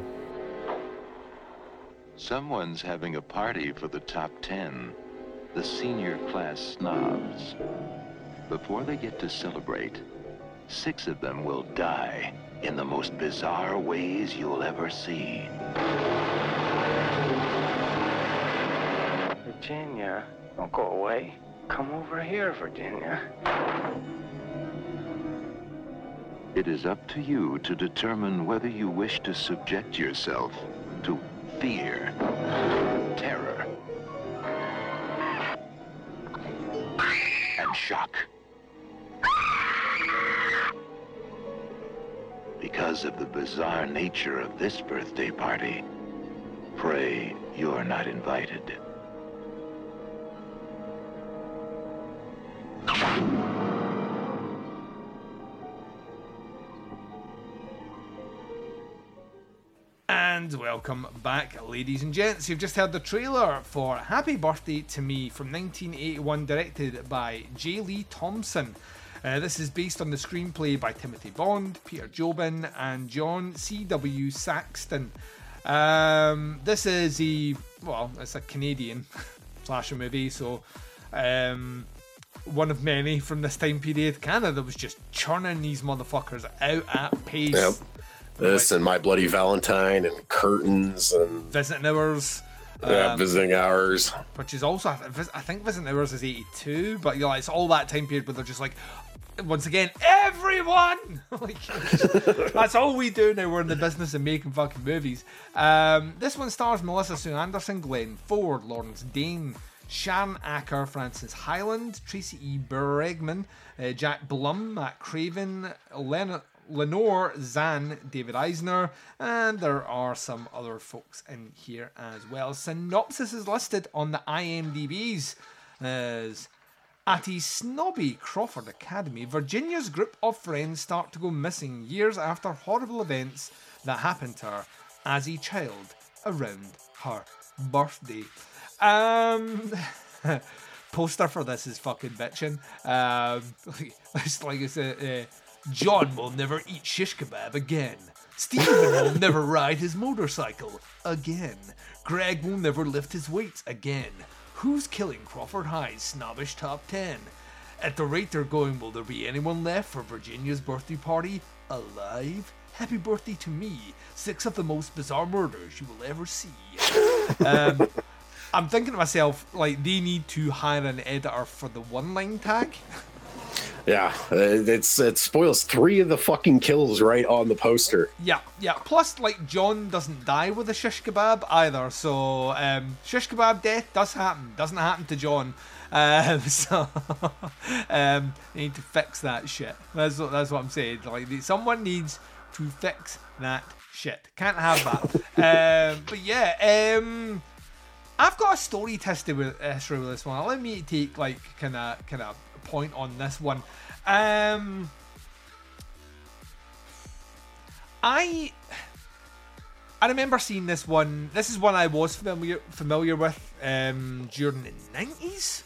Someone's having a party for the top 10, the senior class snobs. Before they get to celebrate, six of them will die in the most bizarre ways you'll ever see. Virginia, don't go away. Come over here, Virginia. It is up to you to determine whether you wish to subject yourself to fear, terror, and shock. Because of the bizarre nature of this birthday party, pray you're not invited. And welcome back, ladies and gents. You've just heard the trailer for Happy Birthday to Me from 1981, directed by J. Lee Thompson. Uh, this is based on the screenplay by Timothy Bond, Peter Jobin, and John C.W. Saxton. Um, this is a, well, it's a Canadian [LAUGHS] slasher movie, so um, one of many from this time period. Canada was just churning these motherfuckers out at pace. Yep. This and My Bloody Valentine and Curtains and Visiting Hours. yeah, um, Visiting Hours. which is also I think Visiting Hours is 82, but you know, it's all that time period where they're just like, once again, everyone. [LAUGHS] like, [LAUGHS] that's all we do now. We're in the business of making fucking movies. Um, this one stars Melissa Sue Anderson, Glenn Ford, Lawrence Dane. Sharon Acker, Frances Hyland, Tracey E. Bregman, uh, Jack Blum, Matt Craven, Len- Lenore Zann, David Eisner, and there are some other folks in here as well. Synopsis is listed on the IMDb's as at a snobby Crawford Academy, Virginia's group of friends start to go missing years after horrible events that happened to her as a child around her birthday. Um, [LAUGHS] poster for this is fucking bitching. Um, [LAUGHS] it's like it's a, uh, John will never eat shish kebab again. Stephen will [LAUGHS] never ride his motorcycle again. Greg will never lift his weights again. Who's killing Crawford High's snobbish top 10? At the rate they're going, will there be anyone left for Virginia's birthday party alive? Happy birthday to me, six of the most bizarre murders you will ever see. [LAUGHS] um, I'm thinking to myself, like, they need to hire an editor for the one line tag. Yeah, uh, it's it spoils three of the fucking kills right on the poster. Yeah, yeah. Plus, like John doesn't die with a shish kebab either, so um, shish kebab death does happen. Doesn't happen to John. [LAUGHS] Um, so [LAUGHS] um, they need to fix that shit. That's what that's what I'm saying. Like someone needs to fix that shit. Can't have that. [LAUGHS] um, but yeah, um, I've got a story history with, history with this one. Let me take like kind of kind of point on this one. Um, I I remember seeing this one. This is one I was familiar familiar with um, during the nineties.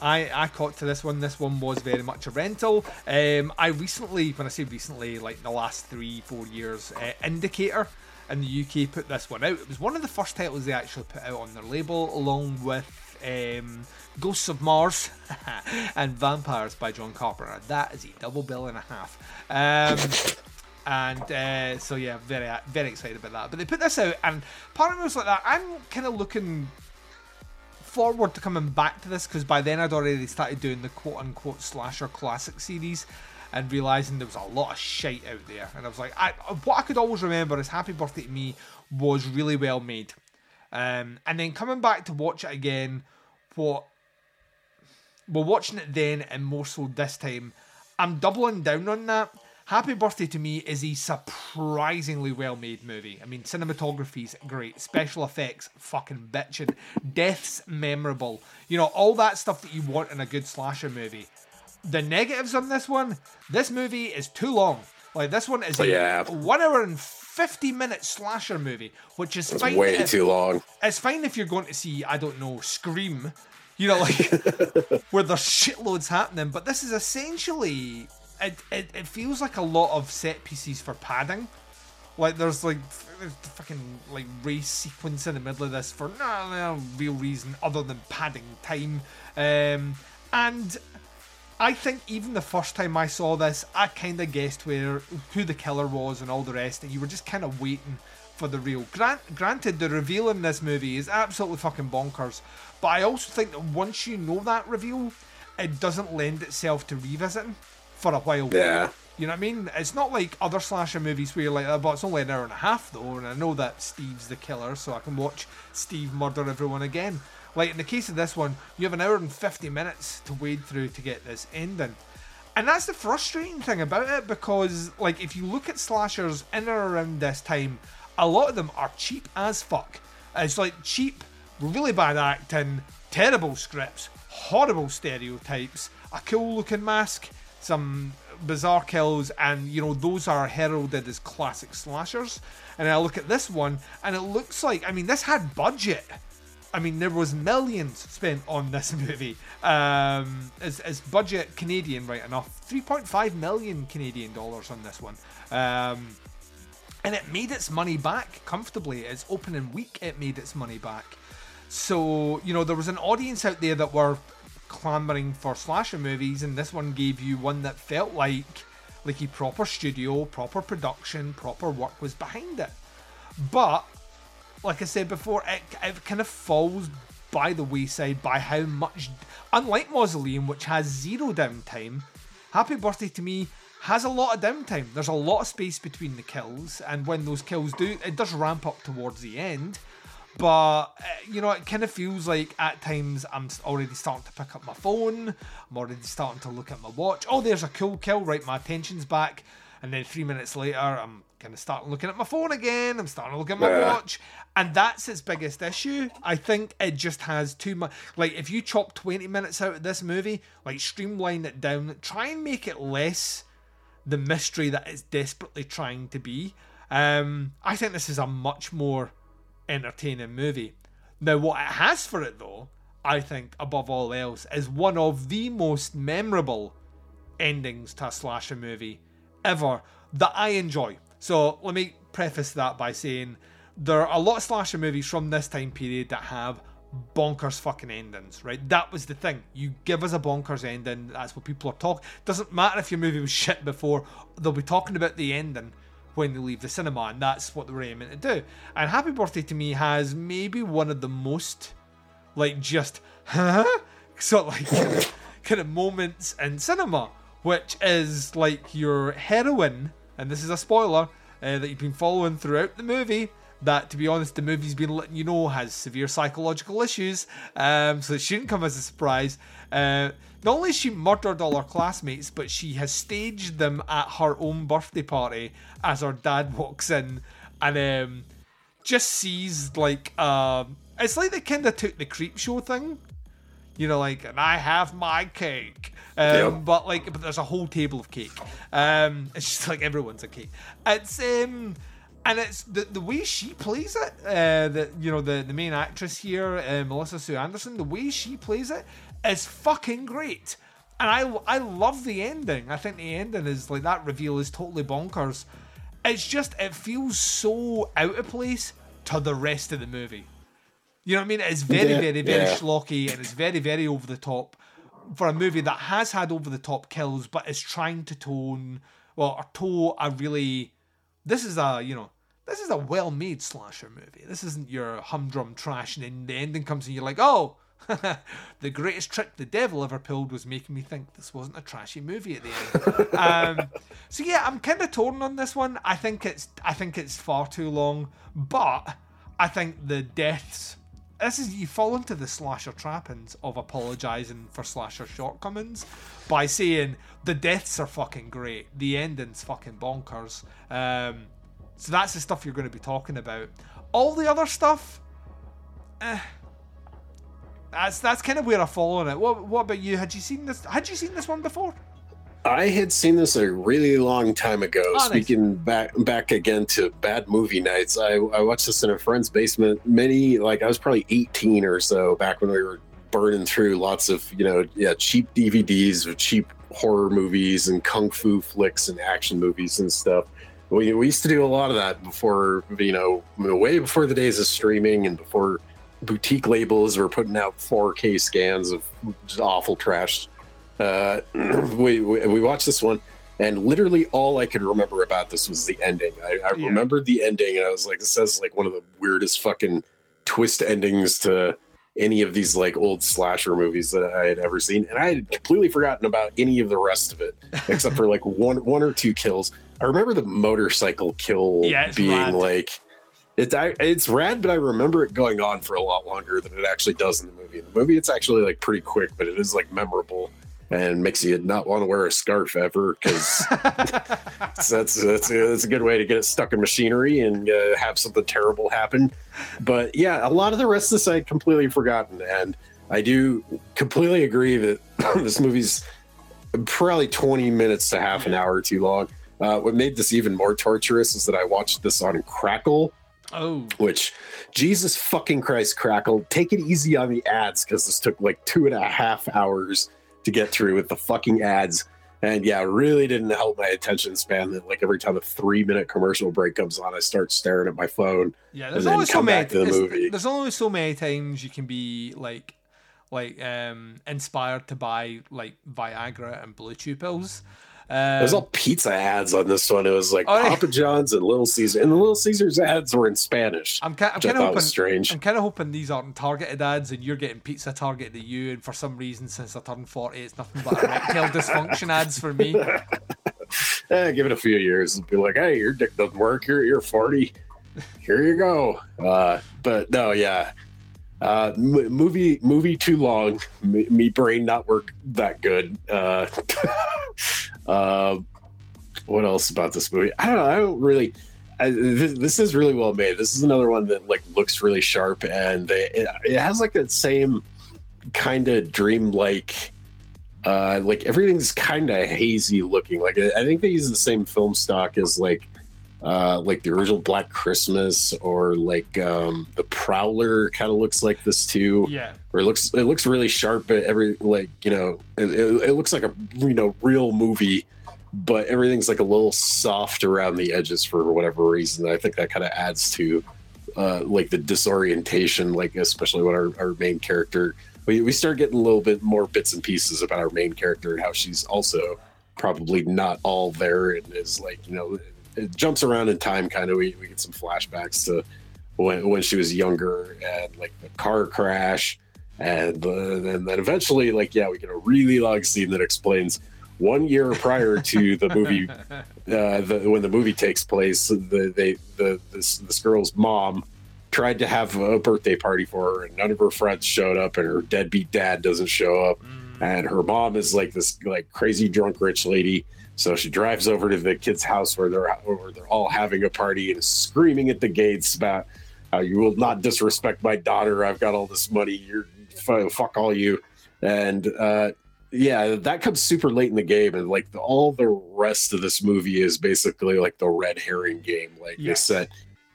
I, I caught to this one. This one was very much a rental. Um, I recently, when I say recently, like the last three, four years, uh, Indicator in the UK put this one out. It was one of the first titles they actually put out on their label, along with um, Ghosts of Mars [LAUGHS] and Vampires by John Carpenter. That is a double bill and a half. Um, and uh, so yeah, very very excited about that. But they put this out, and part of me was like that. I'm kind of looking forward to coming back to this because by then I'd already started doing the quote unquote slasher classic series and realizing there was a lot of shite out there. And I was like, I, what I could always remember is Happy Birthday to Me was really well made. Um, and then coming back to watch it again, what we're watching it then and more so this time, I'm doubling down on that. Happy Birthday to Me is a surprisingly well made movie. I mean, cinematography's great, special effects fucking bitching, deaths memorable. You know, all that stuff that you want in a good slasher movie. The negatives on this one, this movie is too long. Like this one is oh, a Yeah. one hour and fifty minute slasher movie, which is It's fine. way if- too long. It's fine if you're going to see, I don't know, Scream, you know, like [LAUGHS] where there's shitloads happening. But this is essentially, it, it, it feels like a lot of set pieces for padding. Like there's like there's the fucking like race sequence in the middle of this for no, no real reason other than padding time. Um, and I think even the first time I saw this, I kind of guessed where who the killer was and all the rest, and you were just kind of waiting for the real. Grant, granted, the reveal in this movie is absolutely fucking bonkers, but I also think that once you know that reveal, it doesn't lend itself to revisiting for a while. Yeah. You know what I mean? It's not like other slasher movies where you're like, oh, but it's only an hour and a half though, and I know that Steve's the killer, so I can watch Steve murder everyone again. Like in the case of this one, you have an hour and 50 minutes to wade through to get this ending. And that's the frustrating thing about it because, like, if you look at slashers in and around this time, a lot of them are cheap as fuck. It's like cheap, really bad acting, terrible scripts, horrible stereotypes, a cool looking mask, some bizarre kills, and you know, those are heralded as classic slashers. And I look at this one, and it looks like, I mean, this had budget. I mean, there was millions spent on this [LAUGHS] movie. Um, as, as budget Canadian, right enough, 3.5 million Canadian dollars on this one. Um, and it made its money back comfortably. Its opening week, it made its money back. So, you know, there was an audience out there that were clamoring for slasher movies, and this one gave you one that felt like like a proper studio, proper production, proper work was behind it. But like I said before, it, it kind of falls by the wayside by how much, unlike Mausoleum, which has zero downtime, Happy Birthday to Me has a lot of downtime. There's a lot of space between the kills, and when those kills do, it does ramp up towards the end. But uh, you know, it kind of feels like at times I'm already starting to pick up my phone. I'm already starting to look at my watch. Oh, there's a cool kill. Right, my attention's back. And then three minutes later, I'm kind of starting looking at my phone again. I'm starting to look at my Yeah. watch, and that's its biggest issue. I think it just has too much. Like, if you chop 20 minutes out of this movie, like streamline it down, try and make it less the mystery that it's desperately trying to be. Um, I think this is a much more entertaining movie. Now, what it has for it, though, I think above all else, is one of the most memorable endings to a slasher movie ever that I enjoy. So let me preface that by saying there are a lot of slasher movies from this time period that have bonkers fucking endings, right? That was the thing. You give us a bonkers ending, that's what people are talking. Doesn't matter if your movie was shit before, they'll be talking about the ending when they leave the cinema, and that's what they were aiming to do. And Happy Birthday to Me has maybe one of the most like just huh [LAUGHS] sort of like kind of, moments in cinema which is like your heroine, and this is a spoiler uh, that you've been following throughout the movie. That, to be honest, the movie's been letting you know has severe psychological issues, um, so it shouldn't come as a surprise. Uh, not only has she murdered all her classmates, but she has staged them at her own birthday party as her dad walks in and um, just sees like um, it's like they kind of took the creep show thing, you know, like and I have my cake, um, Yep. but like but there's a whole table of cake. Um, it's just like everyone's a cake. It's um. And it's the, the way she plays it, uh, the you know the, the main actress here, uh, Melissa Sue Anderson, the way she plays it is fucking great. And I I love the ending. I think the ending is like that reveal is totally bonkers. It's just it feels so out of place to the rest of the movie. You know what I mean? It's very, Yeah, very, very yeah. schlocky and it's very, very over the top for a movie that has had over the top kills, but is trying to tone well or toe a really this is a you know this is a well made slasher movie. This isn't your humdrum trash and then the ending comes and you're like, oh [LAUGHS] the greatest trick the devil ever pulled was making me think this wasn't a trashy movie at the end. [LAUGHS] um, so yeah, I'm kind of torn on this one. I think it's I think it's far too long, but I think the deaths. This is you fall into the slasher trappings of apologizing for slasher shortcomings by saying the deaths are fucking great, the ending's fucking bonkers. Um, so that's the stuff you're going to be talking about. All the other stuff, eh, that's that's kind of where I fall on it. What what about you? Had you seen this? Had you seen this one before? I had seen this a really long time ago. Oh, nice. Speaking back back again to bad movie nights, I, I watched this in a friend's basement. Many like I was probably 18 or so back when we were burning through lots of you know yeah cheap DVDs of cheap horror movies and kung fu flicks and action movies and stuff. We, we used to do a lot of that before you know way before the days of streaming and before boutique labels were putting out 4K scans of just awful trash uh, [CLEARS THROAT] we, we we watched this one, and literally all I could remember about this was the ending. I, I Yeah. remembered the ending, and I was like, "This has like one of the weirdest fucking twist endings to any of these like old slasher movies that I had ever seen." And I had completely forgotten about any of the rest of it, [LAUGHS] except for like one one or two kills. I remember the motorcycle kill Yeah, being rad. like. It's I, it's rad, but I remember it going on for a lot longer than it actually does in the movie. In the movie, it's actually like pretty quick, but it is like memorable and makes you not want to wear a scarf ever because [LAUGHS] [LAUGHS] that's that's a, that's a good way to get it stuck in machinery and uh, have something terrible happen. But yeah, a lot of the rest of this I had completely forgotten, and I do completely agree that [COUGHS] this movie's probably 20 minutes to half an hour too long. Uh, what made this even more torturous is that I watched this on Crackle, Oh, which Jesus fucking Christ, Crackle, take it easy on the ads because this took like two and a half hours to get through with the fucking ads. And yeah, really didn't help my attention span that like every time a three minute commercial break comes on, I start staring at my phone. yeah. There's only so many. the. There's only so many times you can be like, like um inspired to buy like Viagra and BlueChew pills. Um, There's all pizza ads on this one. It was like Oh. Papa John's and Little Caesars, and the Little Caesars ads were in Spanish. I'm, ki- I'm kind of hoping. strange. I'm kind of hoping these aren't targeted ads, and you're getting pizza targeted at you. And for some reason, since I turned forty, it's nothing but erectile dysfunction ads for me. [LAUGHS] Eh, give it a few years and be like, hey, your dick doesn't work. You're you're 40. Here you go. Uh, but no, yeah. Uh, m- movie movie too long. Me, me brain not work that good. Uh, [LAUGHS] uh, what else about this movie? I don't know. I don't really. I, this, this is really well made. This is another one that like looks really sharp, and they, it, it has like that same kind of dreamlike uh like everything's kind of hazy looking like i I think they use the same film stock as like uh like the original black christmas or like um the prowler kind of looks like this too. Yeah. or it looks it looks really sharp but every like you know it, it, it looks like a you know real movie but everything's like a little soft around the edges for whatever reason. I think that kind of adds to uh like the disorientation like especially when our, our main character. We, we start getting a little bit more bits and pieces about our main character and how she's also probably not all there and is like you know it jumps around in time kind of we, we get some flashbacks to when when she was younger and like the car crash and uh, then then eventually like yeah we get a really long scene that explains one year prior to the movie, [LAUGHS] uh, the, when the movie takes place, the they the this this girl's mom tried to have a birthday party for her, and none of her friends showed up, and her deadbeat dad doesn't show up, and her mom is like this like crazy drunk rich lady. So she drives over to the kid's house where they're where they're all having a party and is screaming at the gates about how you will not disrespect my daughter. I've got all this money. You're f- fuck all you. And uh, yeah, that comes super late in the game, and like the, all the rest of this movie is basically like the red herring game. Like they set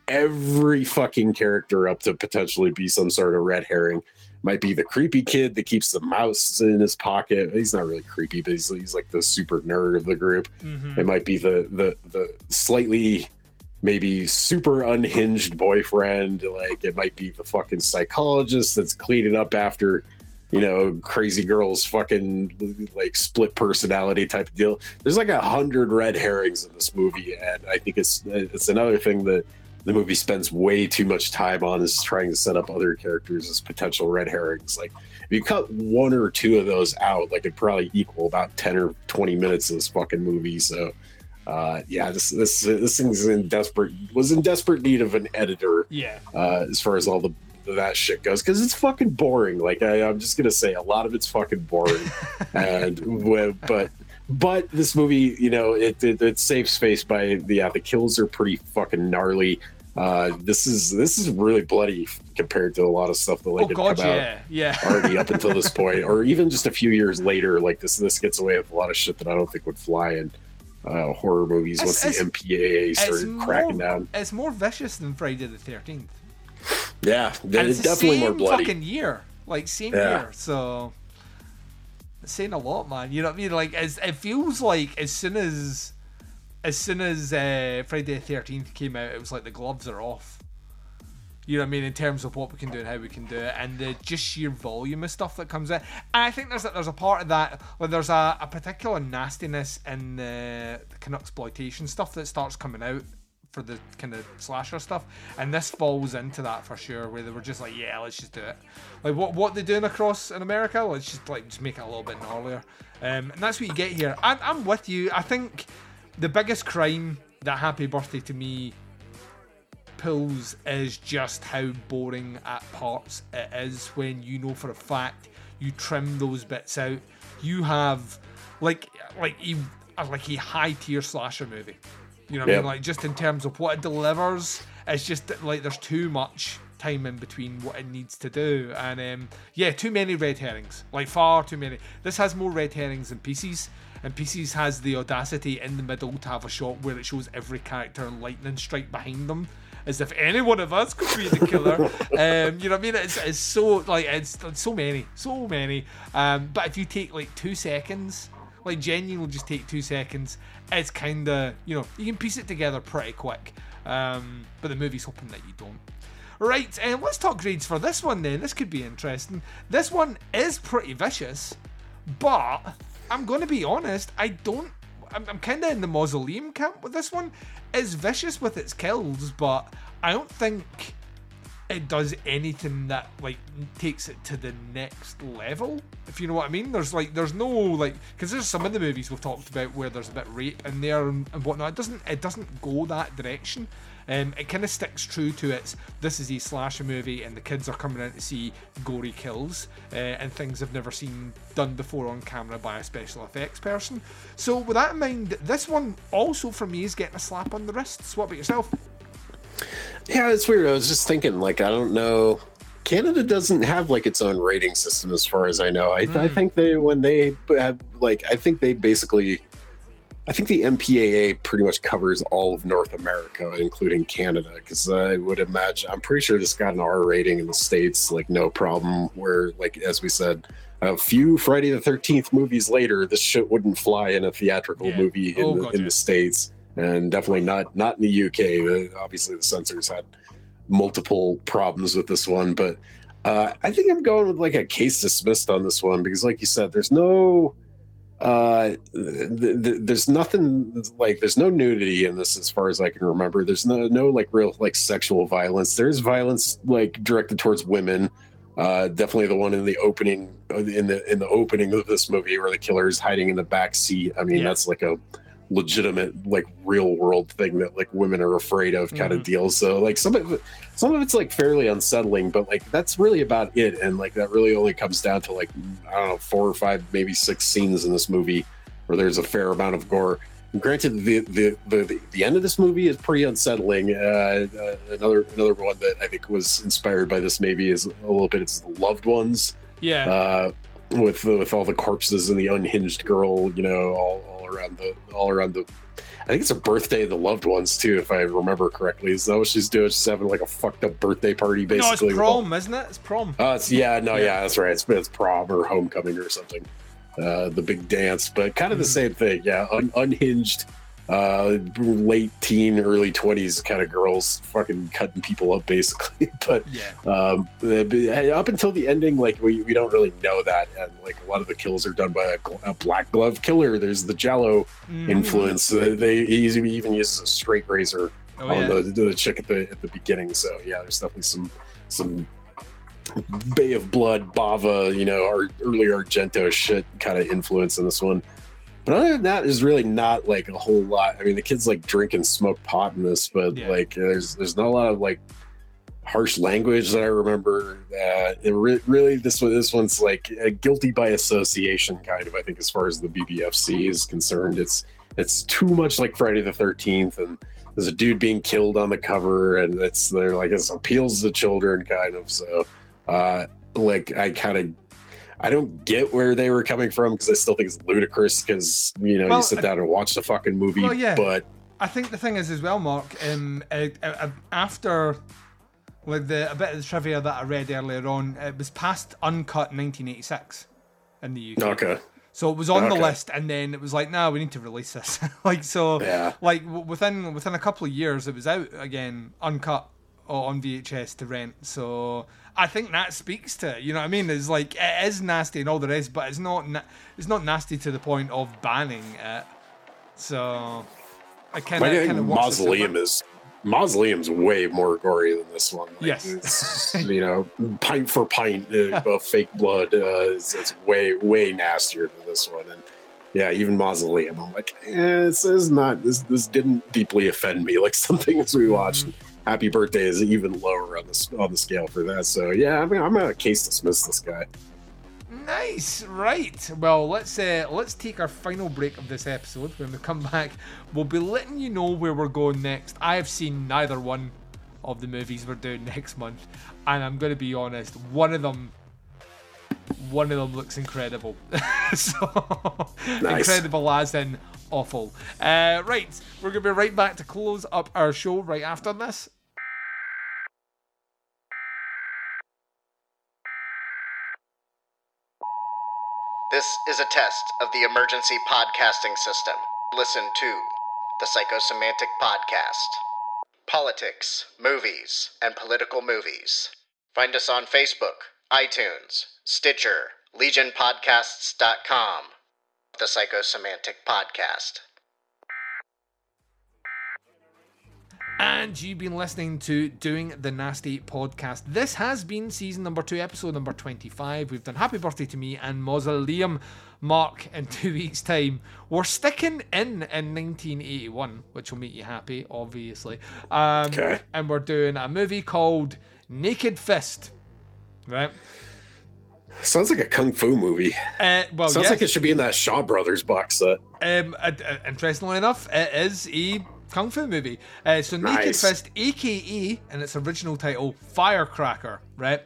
every fucking character up to potentially be some sort of red herring. Might be the creepy kid that keeps the mouse in his pocket. He's not really creepy, but he's, he's like the super nerd of the group. Mhm. It might be the the the slightly maybe super unhinged boyfriend. Like it might be the fucking psychologist that's cleaning up after you know crazy girl's fucking like split personality type of deal. There's like a hundred red herrings in this movie, and I think it's it's another thing that the movie spends way too much time on is trying to set up other characters as potential red herrings. Like if you cut one or two of those out, like it probably equal about ten or twenty minutes of this fucking movie. So uh yeah this this this thing's in desperate was in desperate need of an editor Yeah. uh as far as all the that shit goes because it's fucking boring like I, i'm just gonna say a lot of it's fucking boring [LAUGHS] and but but this movie you know it, it it saves face by the yeah the kills are pretty fucking gnarly uh this is this is really bloody compared to a lot of stuff that like Oh, had God, come out yeah, yeah. already up until this [LAUGHS] point or even just a few years later like this this gets away with a lot of shit that i don't think would fly in uh, horror movies It's- once the it's- mpaa It's started cracking down It's more vicious than Friday the Thirteenth. yeah it's it's definitely more bloody Fucking year, like same Yeah. year. So saying a lot, man. You know what I mean? Like, as it feels like as soon as as soon as uh, Friday the Thirteenth came out, it was like the gloves are off. You know what I mean in terms of what we can do and how we can do it, and the just sheer volume of stuff that comes in. And I think there's a, there's a part of that where there's a, a particular nastiness in the, the of exploitation stuff that starts coming out for the kind of slasher stuff, and this falls into that for sure. Where they were just like, yeah, let's just do it. Like what what they doing across in America? Let's just like just make it a little bit gnarlier. Um, and that's what you get here. I'm, I'm with you. I think the biggest crime that Happy Birthday to Me pulls is just how boring at parts it is when you know for a fact you trim those bits out. You have like like like a high tier slasher movie. You know what I mean? Like just in terms of what it delivers, it's just like there's too much time in between what it needs to do, and um, yeah, too many red herrings. Like far too many. This has more red herrings than pieces, and pieces has the audacity in the middle to have a shot where it shows every character and lightning strike behind them. As if any one of us could be the killer, [LAUGHS] um, you know what I mean? It's, it's so like it's, it's so many, so many. Um, but if you take like two seconds, like genuinely just take two seconds, it's kind of you know you can piece it together pretty quick. Um, but the movie's hoping that you don't. Right, and let's talk grades for this one then. This could be interesting. This one is pretty vicious, but I'm going to be honest. I don't. I'm, I'm kind of in the mausoleum camp with this one. It's vicious with its kills, but I don't think it does anything that like takes it to the next level if you know what i mean. There's like there's no like because there's some of the movies we've talked about where there's a bit rape in there and, whatnot. It doesn't it doesn't go that direction. Um, it kind of sticks true to its this is a slasher movie and the kids are coming in to see gory kills uh, and things they've never seen done before on camera by a special effects person. So with that in mind this one also for me is getting a slap on the wrist what about yourself Yeah, it's weird. I was just thinking, like, I don't know. Canada doesn't have like its own rating system, as far as I know. I, I Mm. think they, when they have, like, I think they basically, I think the MPAA pretty much covers all of North America, including Canada, because I would imagine, I'm pretty sure this got an R rating in the States, like, no problem. Where, like, as we said, a few Friday the 13th movies later, this shit wouldn't fly in a theatrical Yeah. movie in, Oh, the, God, in the States and definitely not not in the UK. Uh, Obviously, the censors had multiple problems with this one, but uh, I think I'm going with like a case dismissed on this one because, like you said, there's no. Uh, th- th- there's nothing like there's no nudity in this as far as I can remember. There's no no like real like sexual violence. There's violence like directed towards women. Uh, definitely the one in the opening in the in the opening of this movie where the killer is hiding in the back seat. I mean, Yeah. that's like a legitimate like real world thing that like women are afraid of kind Mhm. of deal. So like some of it, some of it's like fairly unsettling, but like that's really about it. And like that really only comes down to like I don't know four or five maybe six scenes in this movie where there's a fair amount of gore. Granted, the the the, the end of this movie is pretty unsettling. Uh, uh, another another one that I think was inspired by this maybe is a little bit. It's the loved ones Yeah. uh, with with all the corpses and the unhinged girl, you know, all around the all around the. I think it's a birthday of the loved ones too, if I remember correctly. Is that what she's doing? She's having like a fucked up birthday party, basically. no, it's with all- prom, isn't it? It's prom. Oh, it's yeah, no, Yeah. yeah, that's right. It's, it's prom or homecoming or something. Uh, the big dance, but kind of the Mhm. same thing. Yeah, un- unhinged, uh, late teen, early twenties kind of girls, fucking cutting people up, basically. [LAUGHS] but Yeah. um, up until the ending, like we, we don't really know that, and like a lot of the kills are done by a, gl- a black glove killer. There's the Giallo Mhm. influence. Uh, they he even uses a straight razor Oh, on yeah. the, the chick at the at the beginning. So yeah, there's definitely some some Bay of Blood, Bava, you know, our early Argento shit kind of influence in this one. But other than that, there's really not like a whole lot. I mean, the kids like drink and smoke pot in this, but Yeah. like there's there's not a lot of like harsh language that I remember. Uh, it re- really this one this one's like a guilty by association kind of. I think as far as the BBFC is concerned, it's it's too much like Friday the Thirteenth, and there's a dude being killed on the cover, and it's they're like it appeals to children kind of. So, uh, like I kind of. I don't get where they were coming from because I still think it's ludicrous because you know Well, you sit down and watch the fucking movie, Well, yeah. but I think the thing is as well, Mark. Um, uh, uh, after like the a bit of the trivia that I read earlier on, it was past uncut 1986 in the UK. okay, So it was on the list, and then it was like, "Nah, we need to release this." [LAUGHS] like so, Yeah. like w- within within a couple of years, it was out again, uncut on VHS to rent. So I think that speaks to it, you know what I mean. It's like it is nasty and all the rest, but it's not na- it's not nasty to the point of banning it. So I kind I of think kind of Mausoleum is Mausoleum's way more gory than this one. Like, Yes. [LAUGHS] you know, pint for pint uh, [LAUGHS] of fake blood uh, is it's way way nastier than this one. And yeah, even Mausoleum, I'm like, eh, this is not this this didn't deeply offend me like [LAUGHS] some things we watched. Happy Birthday is even lower on the on the scale for that. So yeah, I mean, I'm gonna case dismiss this guy. Nice, right. Well, let's uh, let's take our final break of this episode. When we come [LAUGHS] back, we'll be letting you know where we're going next. I have seen neither one of the movies we're doing [LAUGHS] next month, and I'm going to be honest. One of them, one of them looks incredible. [LAUGHS] so Nice. incredible as in awful. Uh, right, we're going to be right back to close up our show right after this. This is a test of the emergency podcasting system. Listen to the Psychosemantic Podcast. Politics, movies, and political movies. Find us on Facebook, iTunes, Stitcher, LegionPodcasts.com. The Psychosemantic Podcast. And you've been listening to Doing the Nasty podcast. This has been season number two, episode number 25. We've done Happy Birthday to Me and Mausoleum Mark in two [LAUGHS] weeks' time. We're sticking in in 1981, which will make you happy, obviously. Um, Okay. And we're doing a movie called Naked Fist. Right? Sounds like a kung fu movie. Uh, well, Sounds yes. like it should be in that Shaw Brothers box set. Um, uh, uh, interestingly enough, it is a kung fu movie. Uh, so Naked Nice. Fist, aka, in its original title, Firecracker, right?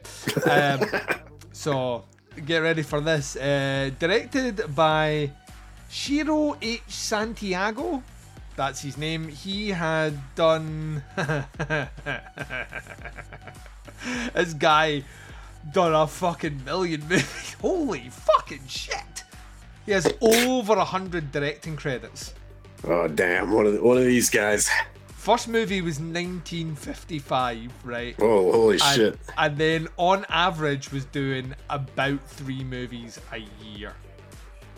Um, [LAUGHS] so get ready for this. Uh, directed by Cirio H. Santiago. That's his name. He had done. [LAUGHS] this guy done a fucking million movies. [LAUGHS] Holy fucking shit! He has over a hundred directing credits. Oh damn! One of the, one of these guys. First movie was 1955, right? Oh holy and, shit! And then on average was doing about three movies a year,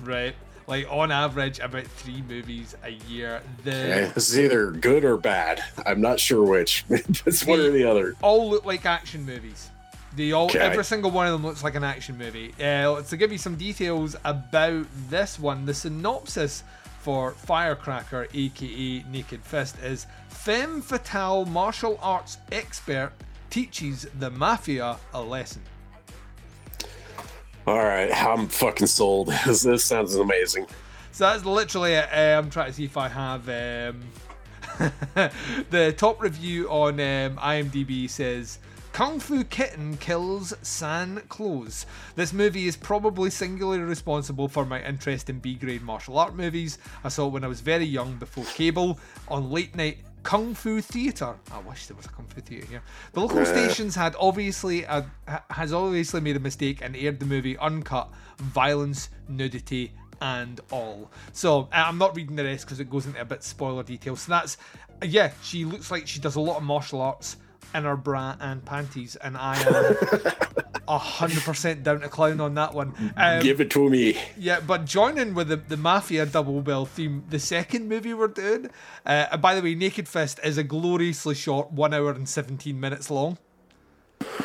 right? Like on average, about three movies a year. The Okay, this is either good or bad. I'm not sure which. [LAUGHS] it's one or the other. all look like action movies. They all, Okay. every single one of them looks like an action movie. Uh, to give you some details about this one, the synopsis for Firecracker, aka Naked Fist, is femme fatale martial arts expert teaches the mafia a lesson. All right, I'm fucking sold. [LAUGHS] This, this sounds amazing. So that's literally it. Uh, I'm trying to see if I have um, [LAUGHS] the top review on um, IMDb says. Kung Fu Kitten kills San Close. This movie is probably singularly responsible for my interest in B grade martial art movies. I saw it when I was very young before cable on late night Kung Fu Theatre. I wish there was a Kung Fu Theatre here. The local stations had obviously uh, ha- has obviously made a mistake and aired the movie uncut, violence, nudity, and all. So uh, I'm not reading the rest because it goes into a bit spoiler detail. So that's yeah, she looks like she does a lot of martial arts in her bra and panties, and I am [LAUGHS] hundred percent down to clown on that one. Um, Give it to me. yeah, but joining with the, the mafia double bill theme, the second movie we're doing. Uh, and by the way, Naked Fist is a gloriously short one hour and seventeen minutes long.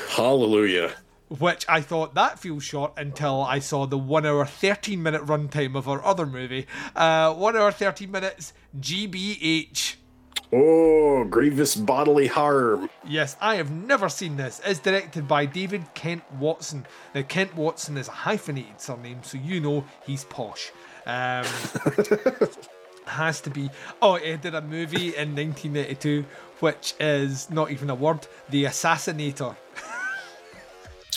Hallelujah. Which I thought that feels short until I saw the one hour thirteen minute runtime of our other movie. Uh, one hour thirteen minutes. GBH. Oh, grievous bodily harm. Yes, I have never seen this. It's directed by David Kent Watson. Now, Kent Watson is a hyphenated surname, so you know he's posh. Um, [LAUGHS] has to be. Oh, he did a movie in 1992, which is not even a word The Assassinator.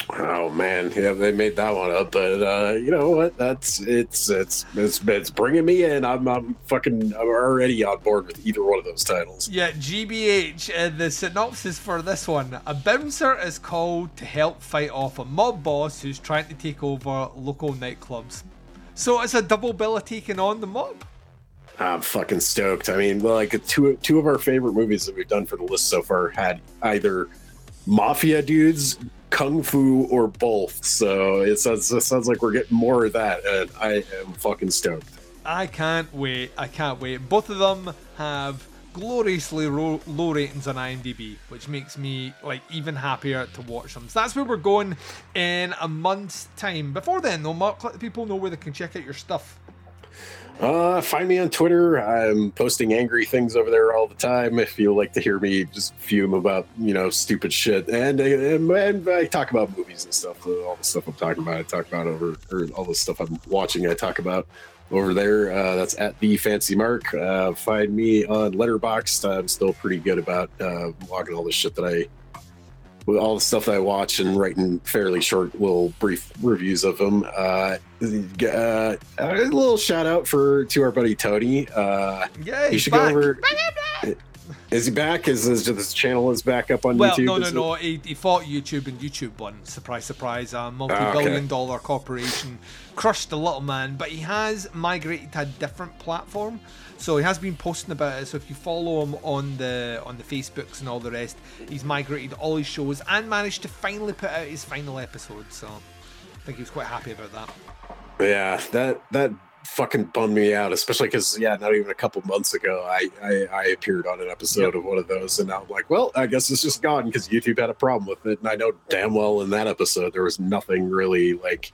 Oh man, yeah, they made that one up, but uh, you know what? That's it's it's it's it's bringing me in. I'm I'm fucking I'm already on board with either one of those titles. Yeah, GBH, uh, the synopsis for this one. A bouncer is called to help fight off a mob boss who's trying to take over local nightclubs. So it's a double bill of taking on the mob. I'm fucking stoked. I mean, like two two of our favorite movies that we've done for the list so far had either mafia dudes, kung fu, or both. So it sounds it sounds like we're getting more of that, and I am fucking stoked. I can't wait. I can't wait. Both of them have gloriously ro- low ratings on IMDb, which makes me like even happier to watch them. So that's where we're going in a month's time. Before then, though, Mark, let the people know where they can check out your stuff. Uh, find me on Twitter. I'm posting angry things over there all the time. If you like to hear me just fume about, you know, stupid shit, and and, and I talk about movies and stuff. All the stuff I'm talking about, I talk about over, or all the stuff I'm watching, I talk about over there. Uh, that's at the Fancy Mark. Uh, find me on Letterboxd. I'm still pretty good about uh, logging all the shit that I with all the stuff that I watch and writing fairly short little brief reviews of them. Uh, uh, a little shout out for to our buddy Tony. Uh, Yeah, you should back. go over. Is he back? Is is this channel is back up on Well, YouTube? no, no, Is no. He, he fought YouTube and YouTube won. Surprise, surprise. A ah, multi-billion okay. dollar corporation crushed the little man, but he has migrated to a different platform. So he has been posting about it. So if you follow him on the on the Facebooks and all the rest, he's migrated all his shows and managed to finally put out his final episode. So I think he was quite happy about that. Yeah, that that fucking bummed me out, especially because yeah, not even a couple months ago, I I, I appeared on an episode of one of those, and now I'm like, well, I guess it's just gone because YouTube had a problem with it, and I know damn well in that episode there was nothing really like.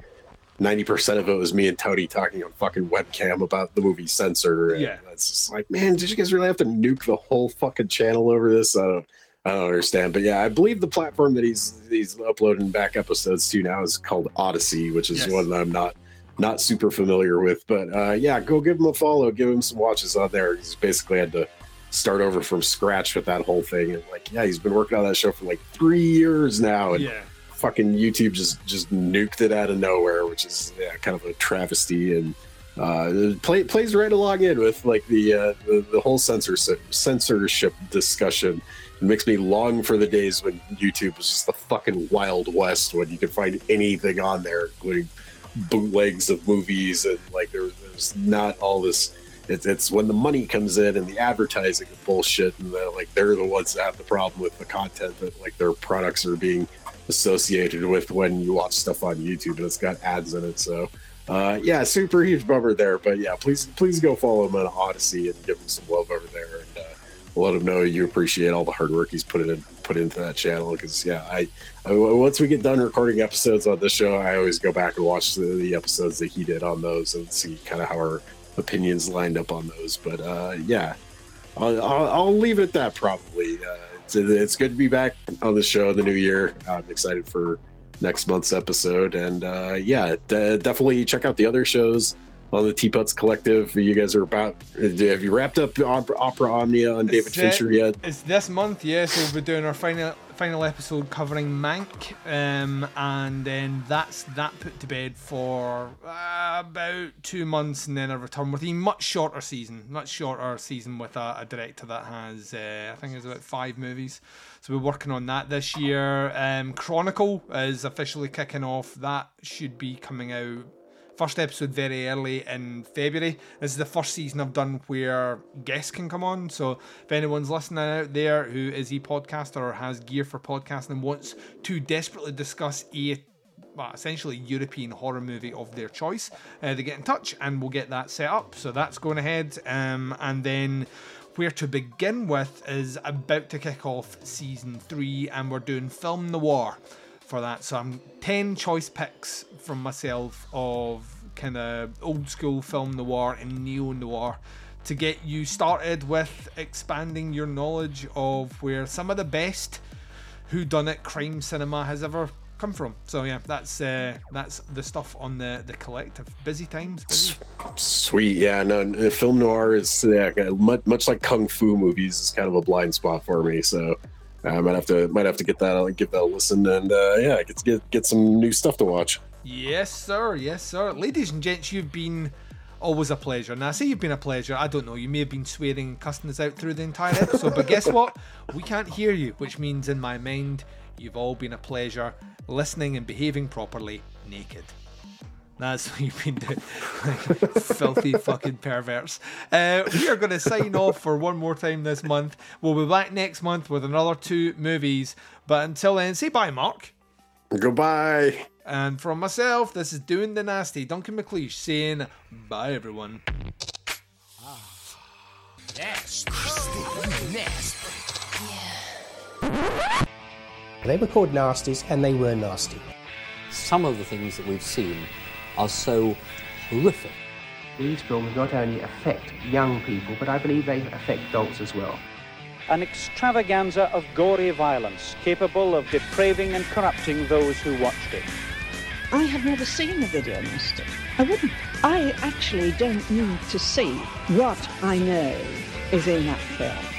Ninety percent of it was me and Tony talking on fucking webcam about the movie Censor. Yeah. it's just like, man, did you guys really have to nuke the whole fucking channel over this? I don't, I don't understand. But yeah, I believe the platform that he's he's uploading back episodes to now is called Odysee, which is Yes. one that I'm not not super familiar with. But uh, yeah, go give him a follow, give him some watches on there. He's basically had to start over from scratch with that whole thing, and like, yeah, he's been working on that show for like three years now, and Yeah. fucking YouTube just just nuked it out of nowhere, which is yeah, kind of a travesty and. Uh, play, plays right along in with like the uh, the, the whole censorship censorship discussion. It makes me long for the days when YouTube was just the fucking wild west, when you could find anything on there, including bootlegs of movies and like there, there's not all this. It's, it's when the money comes in and the advertising and bullshit, and the, like they're the ones that have the problem with the content that like their products are being associated with when you watch stuff on YouTube and it's got ads in it. So, uh, yeah, super huge bummer there. But yeah, please please go follow him on Odysee and give him some love over there and uh, let him know you appreciate all the hard work he's put in put into that channel because yeah, I, I once we get done recording episodes on this show, I always go back and watch the, the episodes that he did on those and see kind of how our opinions lined up on those. But uh, yeah, I'll, I'll, I'll leave it at that. Probably, uh, it's, it's good to be back on the show in the new year. I'm excited for next month's episode, and uh, yeah, d- definitely check out the other shows on the Teapots Collective. You guys are about. Have you wrapped up Opera, Opera Omnia on David It's, Fincher yet? It's this month, yeah. So we'll be doing our final final episode covering Mank, um, and then that's that put to bed for uh, about two months, and then a return with a much shorter season, much shorter season with a, a director that has uh, I think it's about five movies. So we're working on that this year. Um, Chronicle is officially kicking off. That should be coming out first episode very early in February. This is the first season I've done where guests can come on. So if anyone's listening out there who is a podcaster or has gear for podcasting and wants to desperately discuss a well, essentially European horror movie of their choice, uh, they get in touch and we'll get that set up. So that's going ahead. Um, and then where to begin with is about to kick off season three, and we're doing film noir for that. So I'm 10 choice picks from myself of kind of old school film noir and neo noir to get you started with expanding your knowledge of where some of the best who done it crime cinema has ever come from. So yeah, that's uh, that's the stuff on the the collective. Busy times. Busy. Sweet, yeah. No, film noir is yeah, much, much like kung fu movies is kind of a blind spot for me. So I might have to might have to get that I'll give that a listen and uh, yeah, get get get some new stuff to watch. Yes, sir. Yes, sir. Ladies and gents, you've been always a pleasure. Now, I say you've been a pleasure. I don't know. You may have been swearing and cussing us out through the entire episode, but guess what? We can't hear you, which means in my mind, you've all been a pleasure listening and behaving properly naked. That's what you've been doing. [LAUGHS] Filthy fucking perverts. Uh, we are going to sign off for one more time this month. We'll be back next month with another two movies. But until then, say bye, Mark. Goodbye. And from myself, this is Doing the Nasty, Duncan McLeish saying bye, everyone. Nasty. Nasty. They were called nasties and they were nasty. Some of the things that we've seen are so horrific. These films not only affect young people, but I believe they affect adults as well. An extravaganza of gory violence capable of depraving and corrupting those who watched it. I have never seen a video mister. I wouldn't. I actually don't need to see what I know is in that film.